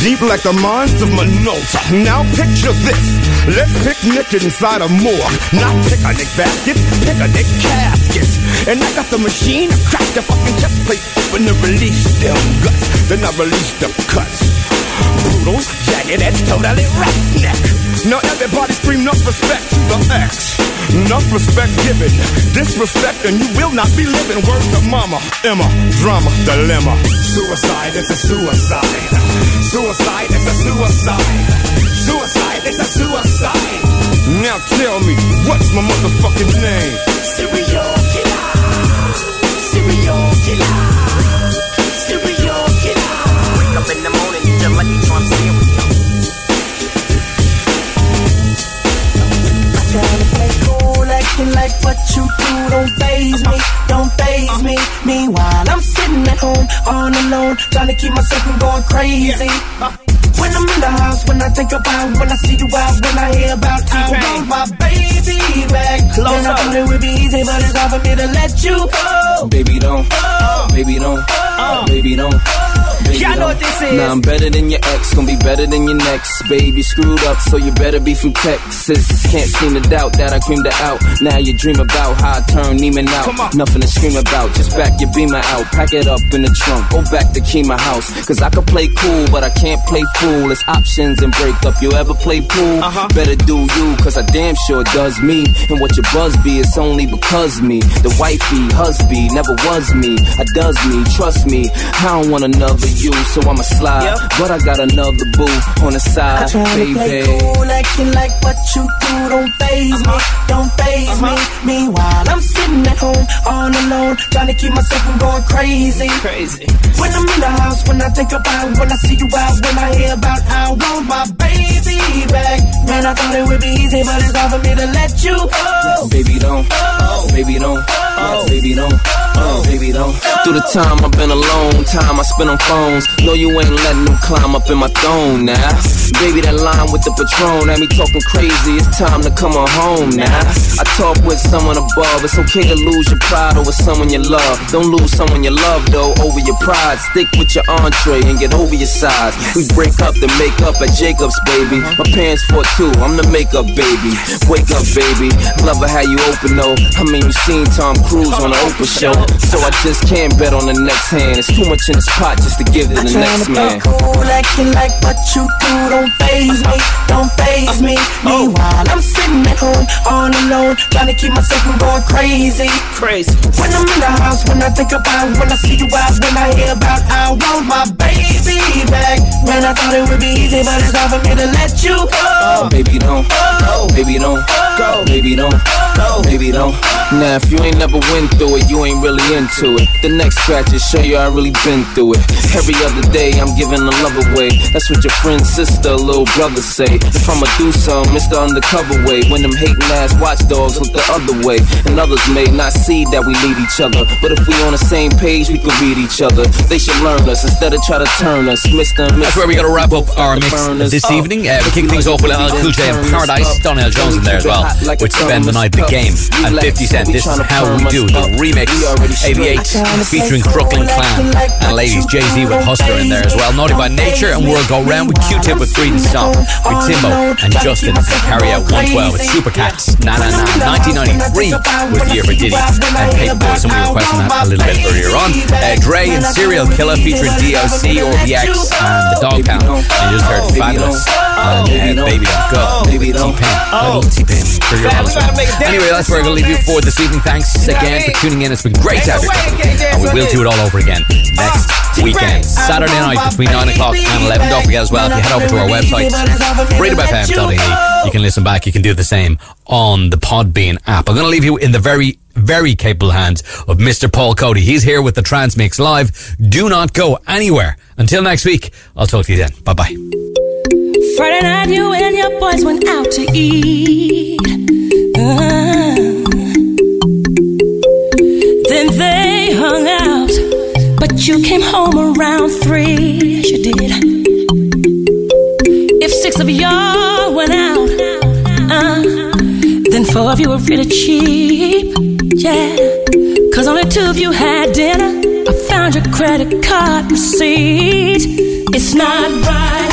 Deep like the mines of Minota. Now picture this. Let's picnic inside a morgue. Not picnic baskets, picnic caskets. And I got the machine, I crack the fucking chest plate open and release them guts. Then I release the cuts. Brutal, jagged edge, totally roughneck. Now everybody scream enough respect to the X. Enough respect given, disrespect, and you will not be living. Word to mama, Emma, drama, dilemma. Suicide, it's a suicide. Suicide, it's a suicide. Suicide, it's a suicide. Now tell me, what's my motherfucking name? Serial killer. Serial killer. Serial killer. Wake up in the morning, eat your Lucky Charm cereal. Trying to play cool, acting like what you do don't phase me, don't phase me. Meanwhile, I'm sitting at home all alone, trying to keep myself from going crazy. When I'm in the house, when I think about, when I see you out, when I hear about you, I want oh, my baby back. Close and I up. thought it would be easy, but it's hard for me to let you go. Baby, don't. Oh. Baby, don't. Oh. Baby, don't. Baby, Y'all know what this is. Nah, I'm better than your ex, gonna be better than your next. Baby, screwed up, so you better be from Texas. Can't seem to doubt that I creamed her out. Now you dream about how I turn Neiman out. Nothing to scream about, just back your beamer out. Pack it up in the trunk, go back to Kima house. Cause I could play cool, but I can't play fool. It's options and break up. You ever play pool? Uh-huh. Better do you, cause I damn sure does me. And what your buzz be, it's only because me. The wifey, husby, never was me. I does me, trust me. I don't want another you, so I'ma slide. Yep. But I got another boo on the side, I try to play cool, acting like what you do don't phase me, uh-huh. don't phase me. Uh-huh. Meanwhile, I'm sitting at home all alone, trying to keep myself from going crazy. Crazy. When I'm in the house, when I think about, when I see you out, when I hear about, I want my baby back. Man, I thought it would be easy, but it's hard for me to let you go. Baby don't, oh. baby don't, Oh, oh, baby don't, Oh, baby don't. Through the time I've been alone, time I spent on phones. No, you ain't letting them climb up in my throne now. Baby, that line with the patron had me talking crazy. It's time to come on home now. I talk with someone above. It's okay to lose your pride over someone you love. Don't lose someone you love though over your pride. Stick with your entree and get over your size. We break up then make up at Jacob's, baby. Uh-huh. My parents fought too. I'm the makeup baby. Wake up, baby. Love it how you open though. I mean, you seen Tom Cruise on the Oprah show. So I just can't bet on the next hand. It's too much in this pot just to give to the next man. cool, acting like what you do don't phase me, don't phase me. Oh. Meanwhile, I'm sitting at home all alone, trying to keep myself from going crazy. Crazy. When I'm in the house, when I think about, when I see you out, when I hear about, I want my baby back. Man, I thought it would be easy, but it's hard for me to let you go. Oh, oh. Baby don't go, baby don't go, baby don't go, baby don't. Now if you ain't never went through it, you ain't really into it. The next scratch is show you I really been through it. Every other day I'm giving the love away. That's what your friend, sister, little brother say. If I'ma do something, it's the undercover way. When them hating ass watchdogs look the other way, and others may not see that we need each other. But if we on the same page, we could read each other. They should learn us instead of try to turn us. Mr. and That's where we got to wrap up our mix this evening. Uh, we kick things off with LL Cool J and Paradise. Donell Jones in there as well, which spend the night the game. And 50 Cent, this is how we do the remix. 88 featuring Crooklyn Clan. And ladies, Jay Z with Hustler in there as well. Naughty by Nature and World Go Round with Q Tip with Freedom Song. With Timbo and Justin and Carry Out 112 with Supercats. Na na na. 1993 was the year for Ditty and Paper Boys. And we were requesting that a little bit earlier on. Uh, Dre and Serial Killer featuring DOC, RBX, and The Dog Pound. And you just heard Fabolous and uh, Baby Don't Go. Baby T-Pain. Oh. Little T-Pain. For your Anyway, that's where I'm going to leave you for this evening. Thanks again for tuning in. It's been great to have you. And we will do it all over again next weekend. Saturday night between 9 o'clock and 11. Don't forget as well, if you head over to our website, freedomfm.ie, you can listen back. You can do the same on the Podbean app. I'm going to leave you in the very, very capable hands of Mr. Paul Cody. He's here with the Transmix Live. Do not go anywhere. Until next week, I'll talk to you then. Bye bye. Friday night, you and your boys went out to eat. Uh, you came home around three. You did. If six of y'all went out, uh, then four of you were really cheap. Yeah, cause only two of you had dinner. I found your credit card receipt. It's not right,